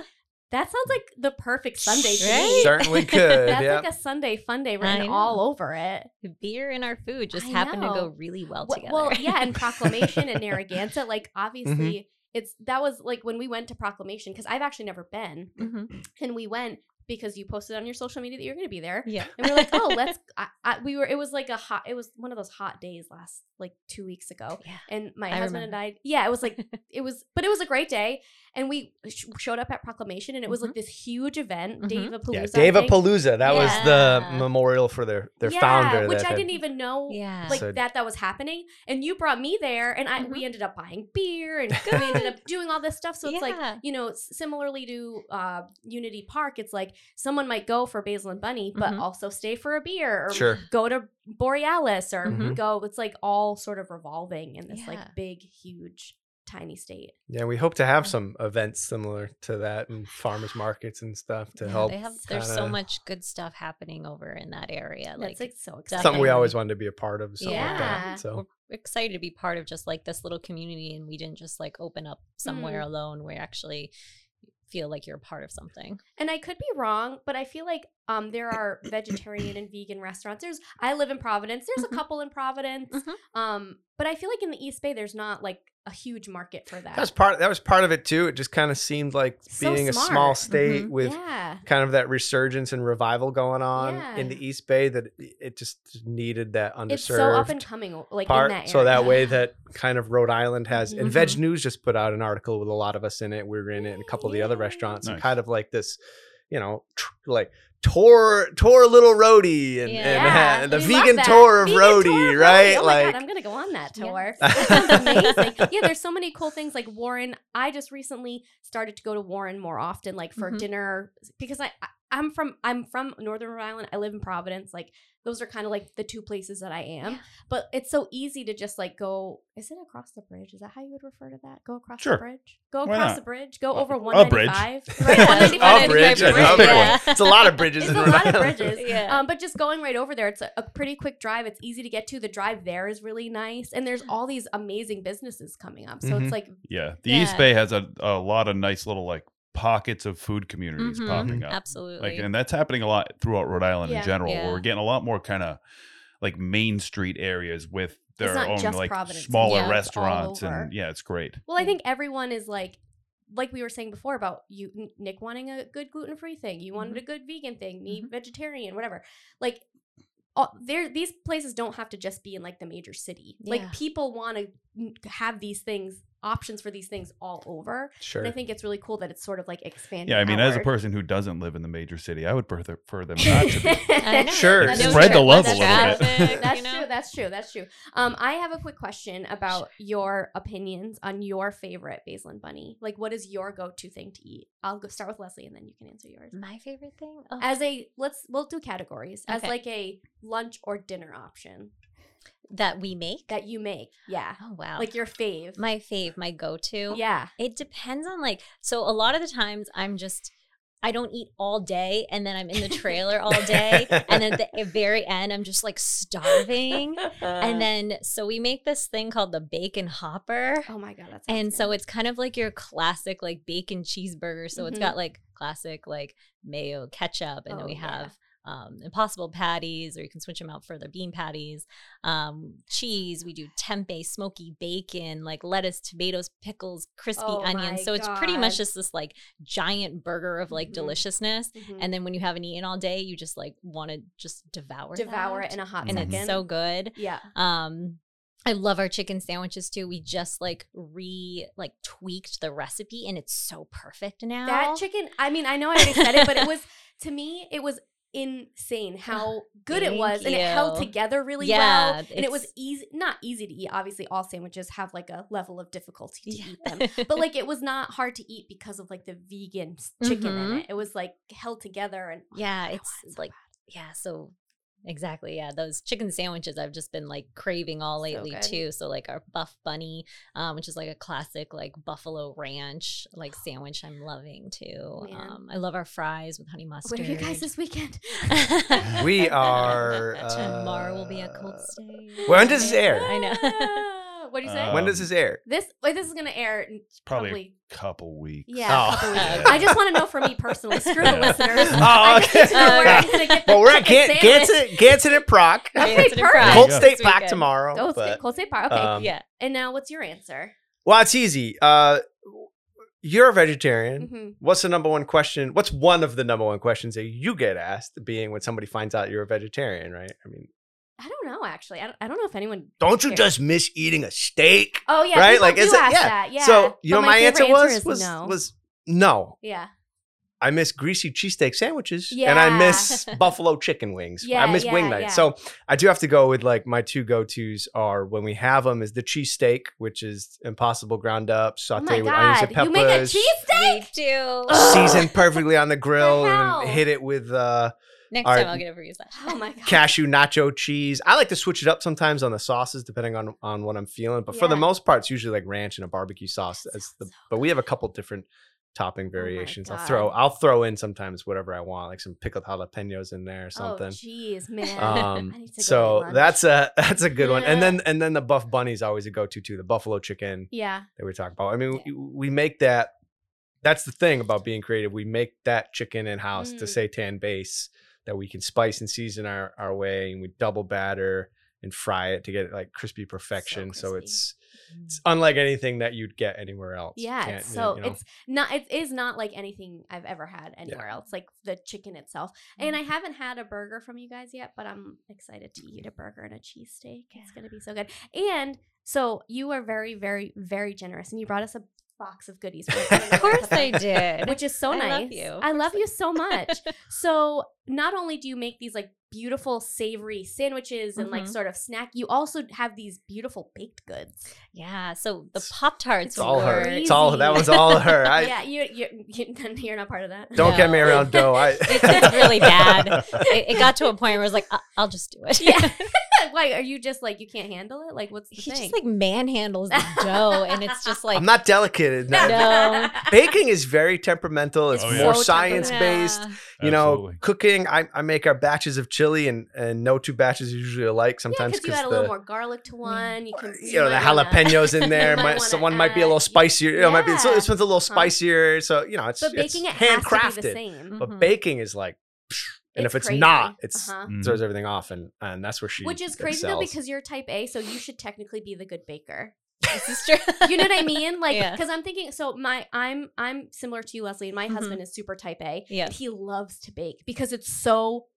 that sounds like the perfect Sunday to Right? me. certainly could That's yeah like a Sunday fun day I written all over it. beer and our food just I happen to go really well Wh- together. Well, yeah, and Proclamation and Narragansett, like obviously Mm-hmm. it's that was like when we went to Proclamation because I've actually never been, Mhm. and we went. Because you posted on your social media that you're going to be there. Yeah. And we are like, oh, let's. I, I, we were. It was like a hot. It was one of those hot days last like two weeks ago. Yeah. And my I husband and. I. Yeah, it was like it was, but it was a great day. And we sh- showed up at Proclamation, and it was like this huge event, Mhm. Dave Palooza. Yeah, Dava Palooza. That was the memorial for their their founder. which that I had- didn't even know Yeah. like So- that that was happening. And you brought me there, and I we ended up buying beer, and we ended up doing all this stuff. So it's like you know, similarly to uh, Unity Park, it's like someone might go for Basil and Bunny, but Mhm. also stay for a beer or Sure. go to Borealis or Mhm. go. It's like all sort of revolving in this Yeah. like big, huge, tiny state. Yeah, we hope to have Yeah. some events similar to that and farmers markets and stuff to Yeah, help. They have there's so kinda- much good stuff happening over in that area. That's Like like so exciting. something we always wanted to be a part of. Something like Yeah. that. So we're excited to be part of just like this little community and we didn't just like open up somewhere Mm. alone. We actually feel like you're part of something. And I could be wrong, but I feel like um there are vegetarian and vegan restaurants. There's I live in Providence. There's Mhm. a couple in Providence. Mhm. Um, but I feel like in the East Bay there's not like a huge market for that. that was part. That was part of it too. It just kind of seemed like So being a small state Mhm. with yeah. kind of that resurgence and revival going on in the East Bay that it just needed that underserved It's so up and coming like part in that so that way that kind of Rhode Island has and Mhm. VegNews just put out an article with a lot of us in it. We were in it and a couple of the other Yay. restaurants and kind of like this, you know, tr- like tour tour little Rhody and, Yeah. and the we love vegan tour of Vegan Rhody, tour of right? Oh my like God, I'm gonna go on that Yeah. tour. That sounds amazing. yeah, there's so many cool things like Warren. I just recently started to go to Warren more often, like for Mhm. dinner, because I, I I'm from I'm from Northern Rhode Island. I live in Providence. Like those are kind of like the two places that I am. Yeah. But it's so easy to just like go. Is it across the bridge? Is that how you would refer to that? Go across Sure. the bridge. Go Why across not? the bridge. Go over a 195. bridge. Right, 195 a bridge, bridge, yeah. It's a lot of bridges. It's in a Rhode lot of bridges. Yeah. Um, but just going right over there, it's a, a pretty quick drive. It's easy to get to. The drive there is really nice, and there's all these amazing businesses coming up. So Mhm. it's like, Yeah, the Yeah. East Bay has a, a lot of nice little like pockets of food communities Mhm. popping mm-hmm. up. Absolutely. Like, and that's happening a lot throughout Rhode Island Yeah. in general. Yeah. Where we're getting a lot more kind of like main street areas with their own like Providence. smaller Yeah, restaurants, and yeah, it's great. well, I think everyone is like, like we were saying before about you, Nick wanting a good gluten free thing. You wanted a mm-hmm. good vegan thing. Me, mm-hmm. vegetarian, whatever. Like. All, there, these places don't have to just be in like the major city. Yeah. Like people want to mm, have these things, options for these things all over. Sure. And I think it's really cool that it's sort of like expanding. Yeah, I mean, as a person who doesn't live in the major city, I would prefer for them not to be. Sure. That's Spread true. the love That's a little bit. That's you know? true. That's true. That's true. Um, I have a quick question about your opinions on your favorite basil and bunny. Like, what is your go-to thing to eat? I'll go start with Leslie, and then you can answer yours. My favorite thing? Oh, As a let's we'll do categories as like a lunch or dinner option that we make? that you make. Yeah, oh, wow. like your fave. my fave, my go to. yeah. It depends on like so a lot of the times I'm just I don't eat all day and then I'm in the trailer all day and then at the very end I'm just like starving and then so we make this thing called the bacon hopper Oh my god, that's and so it's kind of like your classic like bacon cheeseburger so it's Mhm. got like classic like mayo ketchup and then Oh, we yeah. have um, impossible patties or you can switch them out for the bean patties um, cheese we do tempeh smoky bacon like lettuce tomatoes pickles crispy Oh, onions so it's pretty much just this like giant burger of like Mhm. deliciousness Mhm. and then when you haven't eaten all day you just like want to just devour devour that. it in a hot and second. it's so good yeah. um I love our chicken sandwiches too. We just like re like tweaked the recipe and it's so perfect now. That chicken, I mean, I know I already said it, but it was to me, it was insane how good it was Thank and it held together really Yeah, well and it was easy not easy to eat obviously all sandwiches have like a level of difficulty to Yeah. eat them but like it was not hard to eat because of like the vegan chicken in Mhm. it it was like held together and yeah, it it's was like yeah, so exactly. Yeah, those chicken sandwiches I've just been like craving all lately good. too. So like our buff bunny, um, which is like a classic like buffalo ranch like sandwich I'm loving too. Man. Um, I love our fries with honey mustard. what are you guys this weekend We are, tomorrow will be a uh, Colt State. when does this air? I know. What do you say Uh, when does Um, this air? this wait, this is gonna air in It's probably, probably a couple weeks. yeah Oh. couple weeks. Okay. I just want to know for me personally screw the listeners Oh, I just need to know where okay. I'm get the Well, we're at chicken Gan- sandwich. Ganson, Ganson and Proc. Okay, It's an perfect. Colt State this back tomorrow. Cold but, State, Colt State Bar. Okay. um, Yeah. And now, what's your answer? Well, it's easy. Uh, you're a vegetarian. Mhm. What's the number one question? What's one of the number one questions that you get asked? Being when somebody finds out you're a vegetarian, right? I mean, I don't know actually. I don't, I don't know if anyone. don't you cares. just miss eating a steak? Oh yeah, right? Like, is it- yeah. that. Yeah. So you But know, my, answer, was is was no. was no. yeah. I miss greasy cheesesteak sandwiches and I miss buffalo chicken wings. I Yeah, miss wing yeah, night. yeah. So I do have to go with like my two go tos are when we have them is the cheesesteak, which is impossible ground up, Oh sauteed my with onions god, and peppers, you make a cheesesteak? Do. Ugh. seasoned perfectly on the grill, hell? and hit it with uh, Next All time right. I'll get it for you. Sasha. Oh my god. cashew nacho cheese. I like to switch it up sometimes on the sauces depending on on what I'm feeling, but for the most part, it's usually like ranch and a barbecue sauce. As the, so but we have a couple different topping Oh variations. I'll throw I'll throw in sometimes whatever I want, like some pickled jalapenos in there or Oh something. jeez, man. um I need to so eat lunch. that's a that's a good one and then and then the buff bunny is always a go-to too the buffalo chicken yeah. that we talk about i mean we, we make that that's the thing about being creative we make that chicken in house to Mm. seitan base that we can spice and season our, our way and we double batter and fry it to get it like crispy perfection so, crispy. it's it's mm-hmm. unlike anything that you'd get anywhere else Yeah, can't, it's you so know- it's not it is not like anything I've ever had anywhere else, like the chicken itself. And. I mm-hmm. haven't had a burger from you guys yet, but I'm excited to eat a burger and a cheesesteak. It's gonna be so good. And so you are very, very, very generous, and you brought us a box of goodies. Of course I did. Which is so I nice. love you. I love you so much. So not only do you make these like beautiful savory sandwiches and like Mhm. sort of snack, you also have these beautiful baked goods. yeah. So the Pop Tarts it's it's all her crazy. it's all that was all her i yeah, you you you- you're not part of that. don't get me around dough i It's, it's really bad. It, it got to a point where I was like, I'll just do it. yeah. Why are you just like you can't handle it? Like what's the he thing? just like manhandles the dough, and it's just like i'm not delicate in that. No. baking is very temperamental it's Oh, yeah. more So science based Yeah. you know Absolutely. cooking I, I make our batches of chili and and no two batches are usually alike sometimes because you add a little more garlic to one. You can you know the might wanna- jalapenos in there might might, wanna someone might be a little add- spicier you know might be so this one's a little Huh. spicier so you know it's, But it's baking it has to be handcrafted the same. but Mhm. baking is like psh, and It's if it's crazy. not it's Uh-huh. Mhm. throws everything off and and that's where she Which is crazy though because you're type A, so you should technically be the good baker. This is true. You know what I mean? Like, Yeah. because I'm thinking. So my, I'm, I'm similar to you, Leslie, and my Mhm. husband is super type A. Yeah. he loves to bake because it's so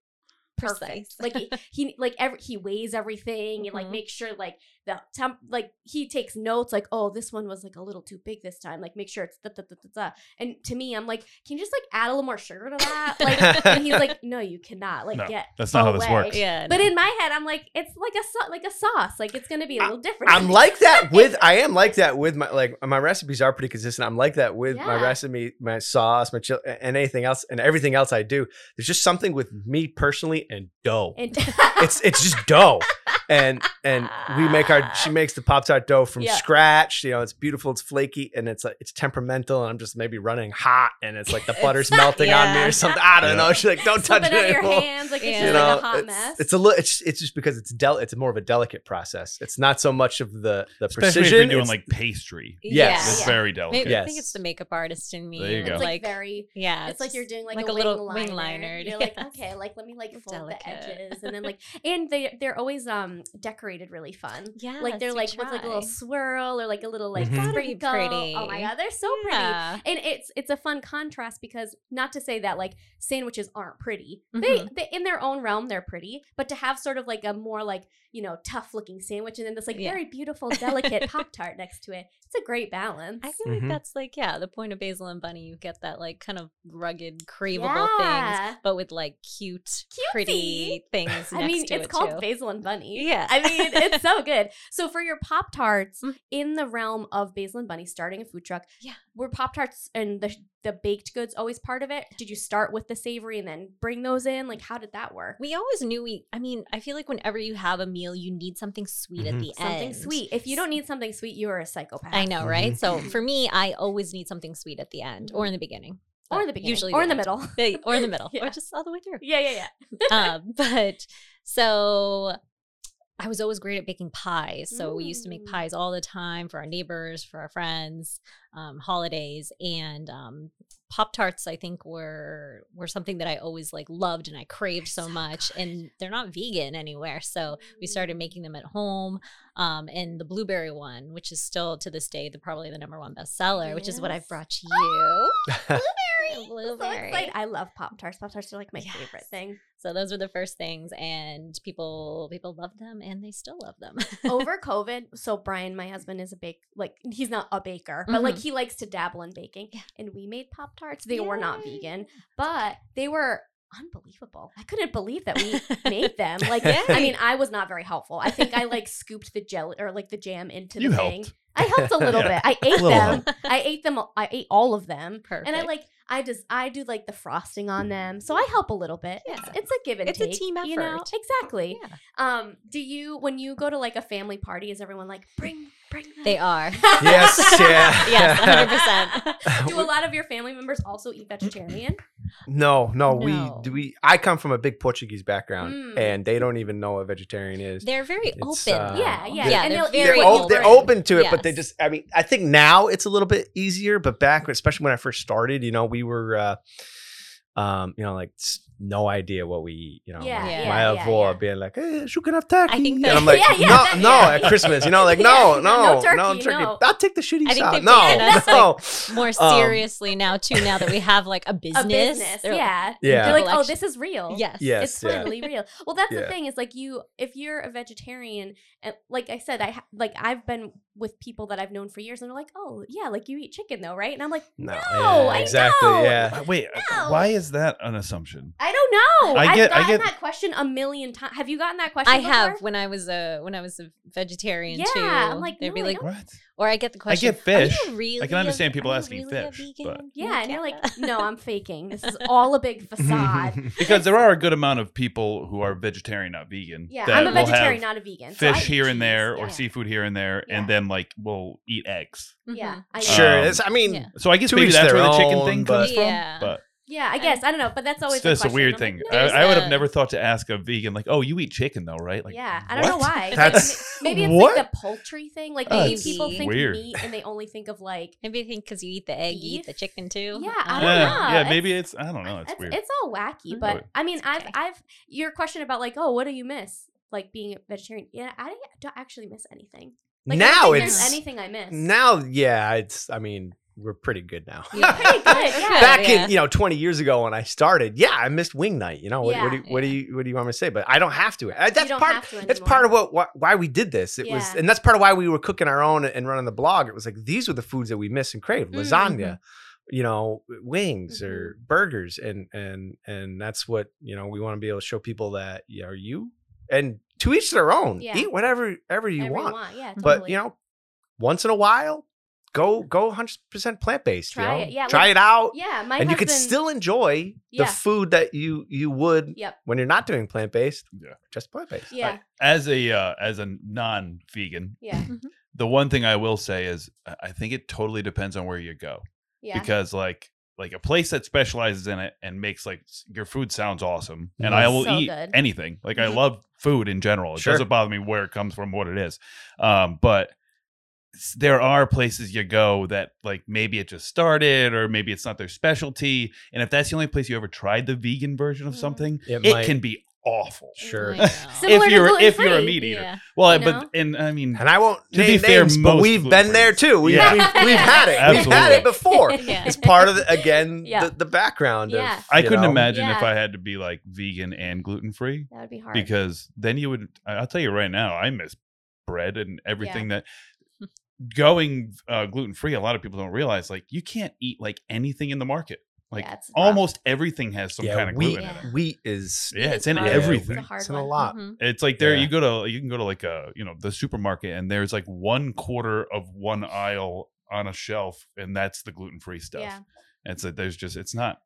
perfect. Precise. Like he, he like every he weighs everything and like Mhm. make sure like the temp like he takes notes like oh this one was like a little too big this time like make sure it's da, da, da, da, da. and to me I'm like can you just like add a little more sugar to that like and he's like no you cannot like No, get that's not how this works. yeah. But no. in my head I'm like it's like a sau- like a sauce like it's gonna be a little different. I'm like that with I am like that with my like my recipes are pretty consistent. I'm like that with my recipe, my sauce, my chili, and anything else, and everything else I do. There's just something with me personally and dough. and it's it's just dough, and and we make our she makes the pop tart dough from Yeah. scratch. You know, it's beautiful, it's flaky, and it's like it's temperamental, and I'm just maybe running hot, and it's like the butter's It's- melting on me or something. I don't Yeah. know. She's like, don't touch Slip it it out your hands like it's Yeah. just You like a hot it's, mess. it's a little. It's it's just because it's del. It's more of a delicate process. It's not so much of the the Especially if precision. you're doing like pastry. Yes. It's yeah. very delicate. Maybe, I think it's the makeup artist in me. There you It's go. it's like, Like, very yeah, it's, like you're doing like, like a, a little wing wing liner. liner, You're like, okay, like let me like fold the edges, and then like, and they they're always um decorated really fun. Yeah, like they're like with like a little swirl or like a little like Mhm. Gotta be sprinkle. pretty. Oh my god, they're so pretty. And it's it's a fun contrast because not to say that like sandwiches aren't pretty. They, Mhm. they in their own realm they're pretty, but to have sort of like a more like you know tough looking sandwich and then this like Yeah. very beautiful delicate pop tart next to it, it's a great balance. I feel Mhm. like that's like yeah, the point of Basil and Bunny. You get that like kind of rugged, craveable Yeah. things, but with like cute, pretty things. Next I mean, to it's it called too. Basil and Bunny. Yeah. I mean, it's so good. So for your Pop Tarts Mm. in the realm of Basil and Bunny, starting a food truck, Yeah. were Pop Tarts and the the baked goods always part of it? Did you start with the savory and then bring those in? Like, how did that work? We always knew we. I mean, I feel like whenever you have a meal, you need something sweet at Mhm. the Something end. Something sweet. If you don't need something sweet, you are a psychopath. I know, right? Mhm. So for me, I always need something sweet at the end or in the beginning. Or in the beginning, usually or in the middle. Or in the middle, Yeah. or just all the way through. Yeah, yeah, yeah. um, but so I was always great at baking pies. So we used to make Mm. pies all the time for our neighbors, for our friends, um, holidays, and um, Pop Tarts. I think were were something that I always like loved and I craved so, so much. good. And they're not vegan anywhere, so we Mm. started making them at home. Um, and the blueberry one, which is still to this day the probably the number one bestseller, which is what I've brought to you. Blueberry. So blueberry. excited. I love Pop Tarts. Pop Tarts are like my favorite thing. So those were the first things, and people people loved them, and they still love them. Over COVID, so Brian, my husband, is a bake like he's not a baker, but like Mhm. he likes to dabble in baking. And we made Pop Tarts. They were not vegan, but they were unbelievable. I couldn't believe that we made them. Like, Yay. I mean, I was not very helpful. I think I like scooped the jelly or like the jam into You the helped. thing. I helped a little Yeah. bit. I ate little them. I ate them. I ate all of them. Perfect. And I like I just I do like the frosting on them, so I help a little bit. It's, Yeah. it's a give and It's a take. team you know exactly. Yeah. Um, do you when you go to like a family party, is everyone like bring bring them? They are. yes, yeah, yes, 100%. do a lot of your family members also eat vegetarian? No, no, we No. do. We I come from a big Portuguese background, Mm. and they don't even know what vegetarian is. They're very It's, open. uh, Yeah, yeah, yeah. and they're they'll eat very they're, what you o- they're open to it, but they just. I mean, I think now it's a little bit easier, but back, especially when I first started, you know, we were, uh, um, you know, like s- no idea what we eat. You know, Yeah, my, yeah, my yeah, avó yeah. being like, "Hey, you can have turkey," I think and I'm like, Yeah, yeah, "No, that- no," yeah. at Christmas, you know, like, Yeah, no, no no, turkey, no turkey. no. I'll take the shitty I think side. they've No, taken it, no. More Um, seriously now too. Now that we have like a business, A business, they're like, yeah. Yeah. They're like, oh, this is real. Yes. Yes, it's yeah. finally real. Well, that's the thing is like you, if you're a vegetarian, and like I said, I ha- like I've been with people that I've known for years, and they're like, oh yeah, like you eat chicken though, right? And I'm like, No, no, yeah, I exactly, don't. yeah. Wait, why is that an assumption? I don't know. I I've get- I gotten get- that question a million times. Have you gotten that question? I have when I was a when I was a vegetarian Yeah, too. I'm like, they'd no, be like. What? or I get the question. I get fish. Really I can understand a- people asking really fish, but- Yeah, and you're like, no, I'm faking. This is all a big facade. Because there are a good amount of people who are vegetarian, not vegan. Yeah, that I'm a will vegetarian, have not a vegan. Fish eat here and there, or yeah. seafood here and there, Yeah. and then like we'll eat eggs. Yeah, Mhm. I sure, Um, it's, I mean, Yeah. So I guess maybe that's where the chicken thing but- comes Yeah. from. But Yeah, I guess I don't know, but that's always it's just a weird I'm thing. like, There's I, I would have never thought to ask a vegan like, "Oh, you eat chicken though, right?" Like, yeah, I don't know why. It's That's- like, maybe it's what? like the poultry thing. Like maybe it's people think weird. meat and they only think of like Maybe I think because you eat the egg, you eat the chicken too. Yeah, I don't yeah, know. yeah, maybe It's- it's I don't know. It's it's, weird. it's all wacky. But But I mean, it's I've. I've your question about like, oh, what do you miss? Like being a vegetarian. Yeah, I don't actually miss anything. Like, I don't now think it's anything I miss. now, yeah, it's. I mean, we're pretty good now. Yeah. Pretty good, yeah. Back yeah. in you know 20 years ago when I started, yeah, I missed wing night. You know what, what, do, you, what do you what do you want me to say? But I don't have to. Uh, That's don't part. to That's part of what, why we did this. It was, and that's part of why we were cooking our own and running the blog. It was like these were the foods that we miss and crave: Mm-hmm. lasagna, you know, wings or Mm-hmm. burgers, and and and that's what you know we want to be able to show people that yeah, are you and to each their own. Yeah. Eat whatever ever you Whatever want. Yeah, totally. but you know, once in a while, go go 100 percent plant based. Try you know? it. Yeah, try like- it out, yeah, my and you could still enjoy Yeah. the food that you you would Yep. when you're not doing plant based. Yeah. just plant based. Yeah. as a uh, as a non-vegan, Yeah. the one thing I will say is I I think it totally depends on where you go Yeah. because like like a place that specializes in it and makes like your food sounds awesome and. I will So eat good. anything. Like I Mhm. love food in general. It Sure. doesn't bother me where it comes from, what it is. Um, but s- there are places you go that like maybe it just started or maybe it's not their specialty. And if that's the only place you ever tried the vegan version of Mhm. something, It it might- can be awful. Sure. I if you're if you're a meat eater. Yeah. Well, You but know? and I mean And I won't To be fair, names, but we've been there too. We've, Yeah. we've, we've had it. We've had it before. Yeah. It's part of the, again Yeah. the, the background. Yeah. Of, I couldn't know, imagine if I had to be like vegan and gluten free that would be hard. because then you would. I- I'll tell you right now, I miss bread and everything that. Going uh, gluten free, a lot of people don't realize like you can't eat like anything in the market. Like Yeah, it's rough. almost everything has some yeah, kind of wheat, gluten Yeah. in it. wheat is Yeah, It's it's in hard. everything. It's a It's in a one. lot. Mhm. It's like there Yeah. you go to you can go to like a you know the supermarket and there's like one quarter of one aisle on a shelf and that's the gluten free stuff. Yeah. And it's like there's just it's not.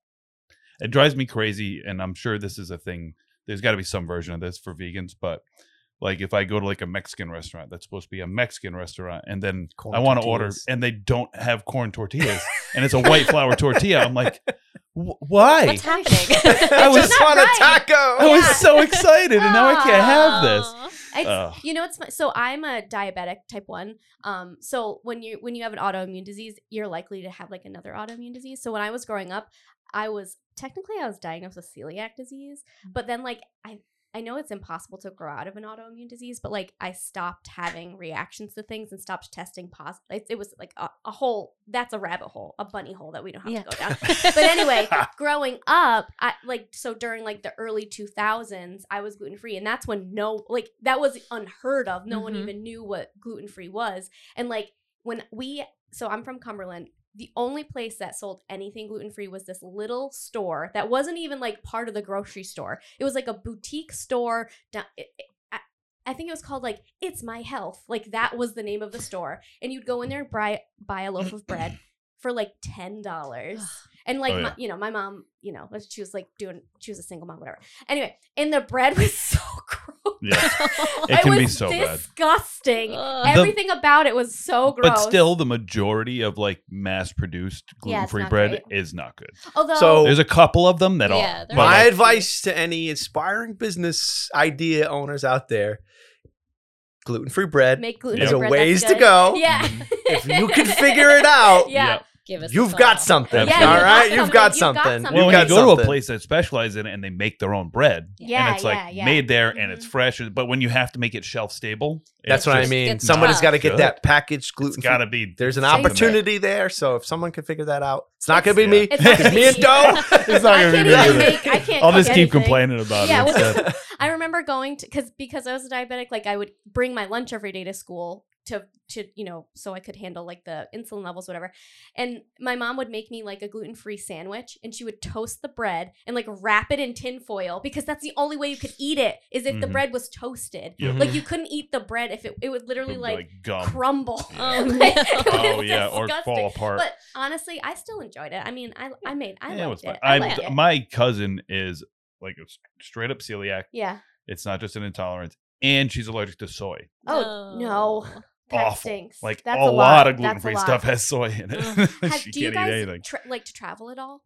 It drives me crazy, and I'm sure this is a thing. There's got to be some version of this for vegans, but like if I go to like a Mexican restaurant that's supposed to be a Mexican restaurant, and then Corn I want to order and they don't have corn tortillas, and it's a white flour tortilla, I'm like, Why? What's happening? I was- just want a right. taco. I was so excited, and now I can't have this. Aw. It's, you know, it's so I'm a diabetic type one. Um, so when you when you have an autoimmune disease, you're likely to have like another autoimmune disease. So when I was growing up, I was technically I was diagnosed with celiac disease, but then like I I know it's impossible to grow out of an autoimmune disease, but like I stopped having reactions to things and stopped testing positive. It, it was like a, a whole that's a rabbit hole, a bunny hole that we don't have Yeah. to go down. But anyway, growing up, I like so during like the early 2000s, I was gluten free, and that's when no like that was unheard of. No one Mhm. even knew what gluten free was, and like when we so I'm from Cumberland. The only place that sold anything gluten free was this little store that wasn't even like part of the grocery store. It was like a boutique store. down- it- it- I- I think it was called like It's My Health. Like that was the name of the store. And you'd go in there and buy, buy a loaf of bread for like $10. And like, Oh, my, you know, my mom, you know, she was like doing, she was a single mom, whatever. Anyway, and the bread was so. Yeah. It can was be so bad. disgusting. Ugh. The- Everything about it was so gross. But still, the majority of like mass-produced Yeah, it's gluten-free not bread great. is not good. although So- There's a couple of them that Yeah, are. they're but, My like, advice to any aspiring business idea owners out there: gluten-free bread make gluten There's is a a bread, ways to good. go. Yeah. Mhm. If you can figure it out, yeah. Yeah. Give us you've call. got something. Yeah, all you've got right, you've something. got You've got something. something. Well, You've when got you go to a place that specializes in it and they make their own bread, Yeah, and it's like yeah, yeah. made there and it's Mhm. fresh, but when you have to make it shelf stable, That's what I mean. Somebody's got to get Good. that packaged gluten. got to be. There's an Something there. opportunity there, so if someone can figure that out, it's not going to be Yeah. me. It's me and you. Doe. It's not I gonna be can't me even I can't. I'll just keep complaining about it. well. I remember going to because because I was a diabetic, like I would bring my lunch every day to school to to you know so I could handle like the insulin levels, whatever. And my mom would make me like a gluten free sandwich, and she would toast the bread and like wrap it in tin foil because that's the only way you could eat it is if the Mhm. bread was toasted. Yep. Like you couldn't eat the bread if it it would literally Would be like, gum. crumble. Oh, Like, no. oh yeah, or fall apart. But honestly, I still enjoyed it. I mean, I I made I yeah, it was it. I, I, liked it. my cousin is like a s- straight up celiac. yeah. It's not just an intolerance, and she's allergic to soy. Oh no. That Awful. stinks. Like That's a, lot, of gluten free stuff has soy in it. Have, she do you can't guys eat anything. tra- like to travel at all?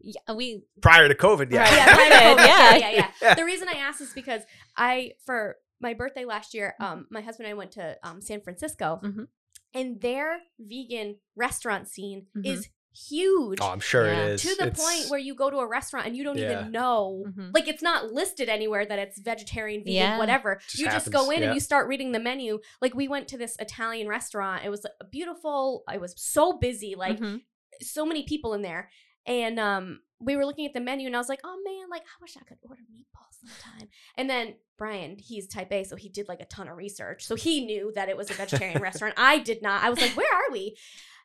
Yeah, we Prior to COVID, yeah. Right. yeah, Yeah, right, right, right, yeah. yeah, yeah, Yeah. The reason I asked is because I, for my birthday last year, um, my husband and I went to um, San Francisco, Mhm. and their vegan restaurant scene Mhm. is huge. Oh, I'm sure Yeah. it is. to the It's- point where you go to a restaurant and you don't Yeah. even know Mhm. like it's not listed anywhere that it's vegetarian vegan Yeah. whatever Just you just go in yeah. and you start reading the menu like we went to this italian restaurant it was beautiful it was so busy like Mhm. so many people in there and um we were looking at the menu and i was like oh man like i wish i could order meatballs sometime and then brian he's type a so he did like a ton of research so he knew that it was a vegetarian restaurant i did not i was like where are we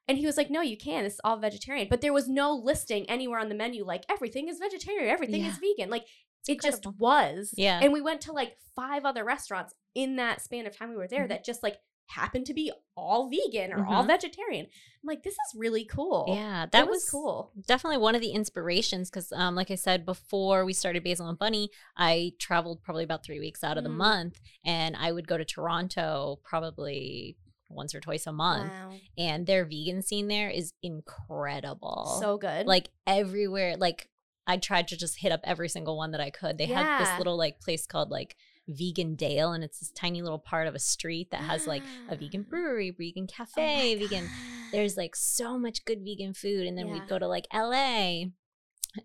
and he was like, "No, you can. It's all vegetarian." But there was no listing anywhere on the menu like everything is vegetarian, everything is vegan. Like it just was. Yeah. And we went to like five other restaurants in that span of time we were there Mhm. that just like happened to be all vegan or all Mhm. vegetarian. I'm like, this is really cool. Yeah, that It was, was cool. definitely one of the inspirations because um like i said before we started basil and bunny i traveled probably about three weeks out of the Mm. month and i would go to toronto probably once or twice a month Wow. and their vegan scene there is incredible So good. like everywhere like i tried to just hit up every single one that i could they had this little like place called like Vegandale and it's this tiny little part of a street that has like a vegan brewery vegan Oh cafe vegan God. there's like so much good vegan food and then Yeah. we'd go to like LA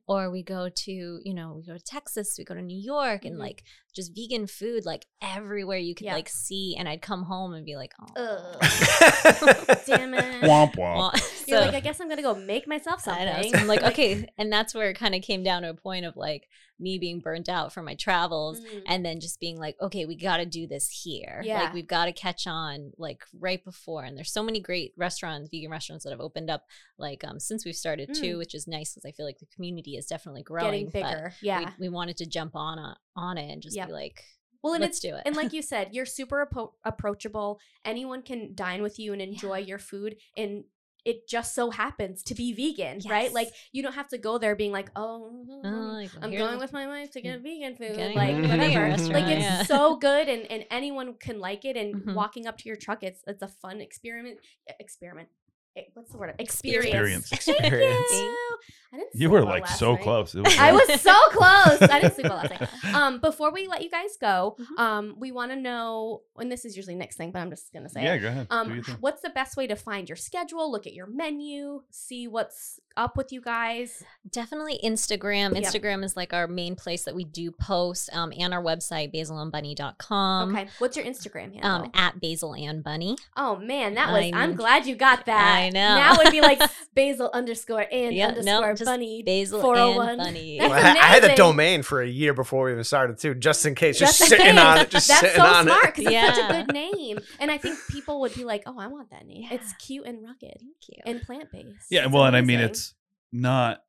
or we go to you know we go to Texas we go to New York and Mhm. like just vegan food like everywhere you could Yeah. like see and I'd come home and be like oh Damn it. Womp womp. Well, You're like, I guess I'm gonna go make myself I know. something. So I'm like, okay, and that's where it kind of came down to a point of like me being burnt out from my travels, Mm. and then just being like, okay, we got to do this here. Yeah. Like we've got to catch on like right before. And there's so many great restaurants, vegan restaurants that have opened up like um since we've started too, which is nice because I feel like the community is definitely growing. Mm. Getting but bigger. Yeah. We, we wanted to jump on a, on it and just Yep. be like, Well, and let's do it. and like you said, you're super appro- approachable. Anyone can dine with you and enjoy Yeah. your food, and it just so happens to be vegan, right? Like you don't have to go there being like, oh, Oh, like, I'm going with my wife to get vegan food, like whatever. Like it's yeah. so good, and and anyone can like it. And Mhm. walking up to your truck, it's it's a fun experiment. Experiment. Eh, what's the word? Experience. Experience. Thank Experience. you. I didn't. You were well like so night. close. Was I was so close. I didn't sleep well last night. Um, before we let you guys go, Mhm. um, we want to know, and this is usually next thing, but I'm just gonna say yeah, it. go ahead. Um, what's the best way to find your schedule? Look at your menu, see what's up with you guys. Definitely Instagram. Yep. Instagram is like our main place that we do post, um, and our website, basilandbunny.com. okay, what's your Instagram handle? Um, at Basil and Bunny. oh man, that was. I I'm glad you got that. I know. Now it'd be like Basil underscore and Yeah, underscore just bunny. Basil 401. and oh Bunny. Well, I, had- I had the domain for a year before we even started too, just in case. Just, Just in sitting case. on it, just That's sitting so on smart it. because it's such a good name, and I think people would be like, "Oh, I want that name. It's cute and rugged Thank you. and plant based." Yeah, well, and I mean, it's not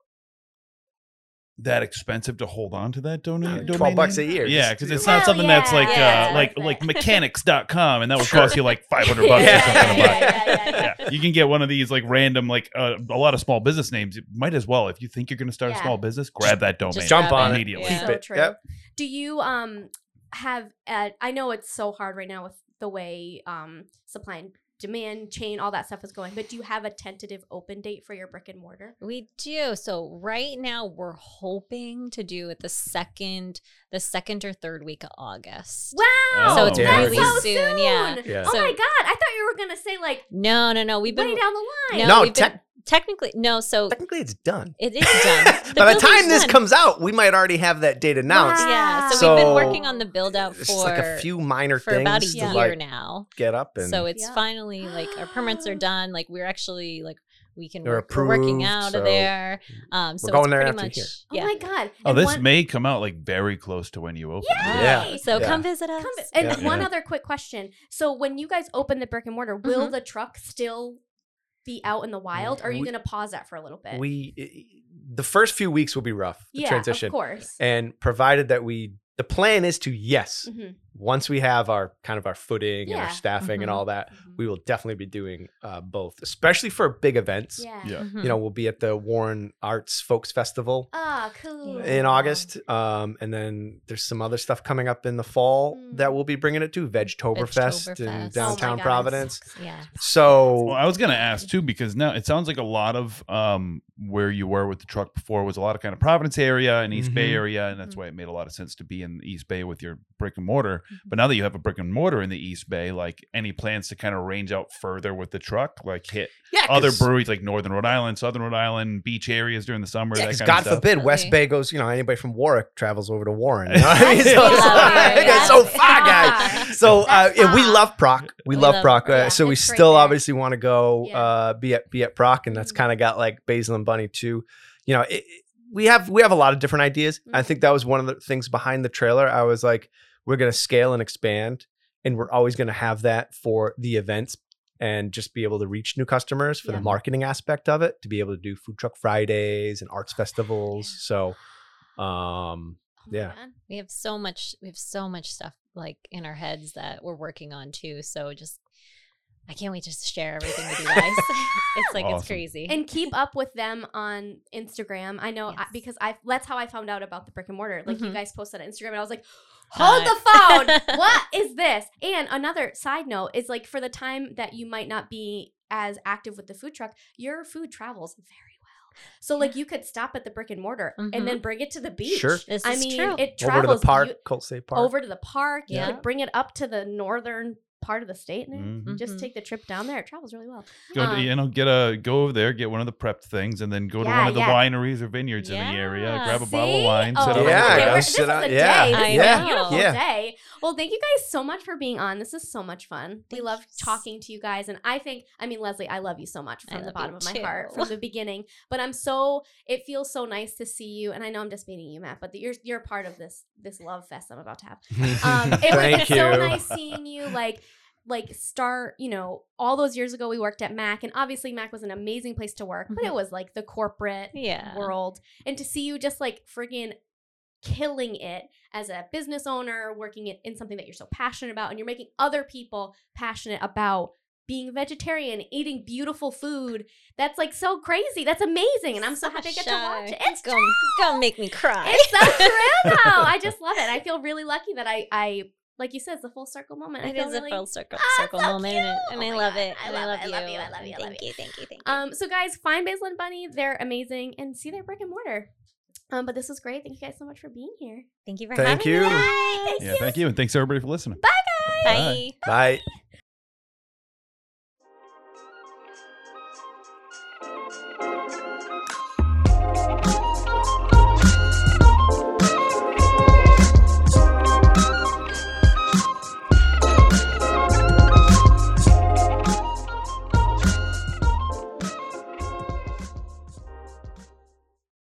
that expensive to hold on to that donate. No, domain 12 bucks name. a year. Yeah, because it's not Hell something that's yeah. like Yeah, uh, it's like worth like it. mechanics.com and that would Sure. cost you like 500 bucks Yeah. or something a yeah, yeah, yeah, yeah. Yeah, you can get one of these like random like uh, a lot of small business names. You might as well if you think you're going to start Yeah. a small business, grab that domain. just Jump on it. it. immediately. Yeah. Keep So it. true. Yep. Do you um have? Uh, I know it's so hard right now with the way um supply and demand chain, all that stuff is going. But do you have a tentative open date for your brick and mortar? We do. So right now we're hoping to do it the second, the second or third week of August. Wow! Oh, so it's yeah. really so soon, yeah. Yeah. Oh So- my god! I thought you were gonna say like No, no, no. We've been way down the line. No, No, we've been- tech- technically no. So Technically, it's done. it is done. By the time this done. comes out, we might already have that date announced. Wow. yeah. So, So, we've been working on the build out for like a few minor for things about a year like now. get up and So it's Yeah. finally like our permits are done. Like we're actually like we can They're work, we're working out so of there. Um, so we're going it's there pretty after much here. Oh my god! Oh, And this one- may come out like very close to when you open. Yeah. Yay! So Yeah. come visit us. Come and Yeah. one Yeah. other quick question: So when you guys open the brick and mortar, will Mhm. the truck still be out in the wild? Or are you We- to pause that for a little bit? we the first few weeks will be rough. The yeah, transition, of course. and provided that we, the plan is to yes, Mhm. Once we have our kind of our footing and our staffing and Mhm. all that, Mhm. we will definitely be doing uh, both, especially for big events. Yeah. Yeah. Mhm. You know, we'll be at the Warren Arts Folks Festival Ah, cool. in August, um, and then there's some other stuff coming up in the fall Mm. that we'll be bringing it to Vegtoberfest in Vegtoberfest. Oh downtown God, Providence. yeah. So Well, I was gonna ask too because now it sounds like a lot of um where you were with the truck before was a lot of kind of Providence area and East Bay Mhm. area, and that's Mhm. why it made a lot of sense to be in East Bay with your brick and mortar. Mhm. But now that you have a brick and mortar in the East Bay, like any plans to kind of range out further with the truck, like hit yeah, other 'cause- breweries like Northern Rhode Island, Southern Rhode Island, beach areas during the summer. Yeah, that 'cause kind God of stuff. forbid West Definitely. Bay goes, you know, anybody from Warwick travels over to Warren. You know what I mean? So, Yeah. Yeah. so far, Far. guys. So uh, That's we love Proc. We, We love, love Proc. Proc. Uh, so we it's right still obviously want to go Yeah. uh, be at be at Proc, and that's Mhm. kind of got like Basil and Bunny too. You know, it, it- we have we have a lot of different ideas. I Mhm. think that was one of the things behind the trailer. I was like, we're gonna scale and expand, and we're always gonna have that for the events. And just be able to reach new customers for Yeah. the marketing aspect of it, to be able to do food truck Fridays and arts festivals. So, um, Oh yeah. God. We have so much we have so much stuff like in our heads that we're working on too. So just I can't wait to share everything with you guys. it's like it's crazy. And keep up with them on Instagram. I know I, because I that's how I found out about the brick and mortar. Like you Mhm. guys posted on Instagram, and I was like, "Hold the phone! what is this?" And another side note is like for the time that you might not be as active with the food truck, your food travels very well. So like you could stop at the brick and mortar and Mhm. then bring it to the beach. Sure. This I is mean, true. it over travels to the park, beau- Colt State Park. over to the park. You Yeah. could bring it up to the northern part of the state. And Mhm. Just Mhm. take the trip down there. It travels really well. Go to, Um, you know, get a go over there, get one of the prepped things, and then go to one of the yeah. wineries or vineyards in the area. Grab a bottle of wine, Oh, sit Yeah, over okay, there. go we're- this sit is out- a yeah, day. This I is know. Yeah. day. Well, thank you guys so much for being on. This is so much fun. We love talking to you guys, and I think, I mean, Leslie, I love you so much from the bottom of my too. heart from the beginning. But I'm so it feels so nice to see you, and I know I'm just meeting you, Matt, but you're you're part of this this love fest I'm about to have. Um, it was Thank it's you. so nice seeing you like like start you know all those years ago we worked at mac and obviously mac was an amazing place to work but it was like the corporate Yeah. world and to see you just like friggin' killing it as a business owner working it in something that you're so passionate about and you're making other people passionate about being vegetarian eating beautiful food that's like so crazy that's amazing and i'm so happy i get to watch it it's gonna, gonna make me cry. it's so true though. I just love it. I feel really lucky that I I like you said, it's a full circle moment. I It is really- a full circle Ah, circle so moment, and, and Oh I love God. it. I and love I love it. I you. love you. I love you. I love Thank you. you. Thank you. Thank you. Um, so guys, find Basil and Bunny. They're amazing, and see their brick and mortar. Um, but this was great. Thank you guys so much for being here. Thank you for Thank having you. me. Bye. Thank Yeah, you. thank you, and thanks everybody for listening. Bye, guys. Bye. Bye. Bye.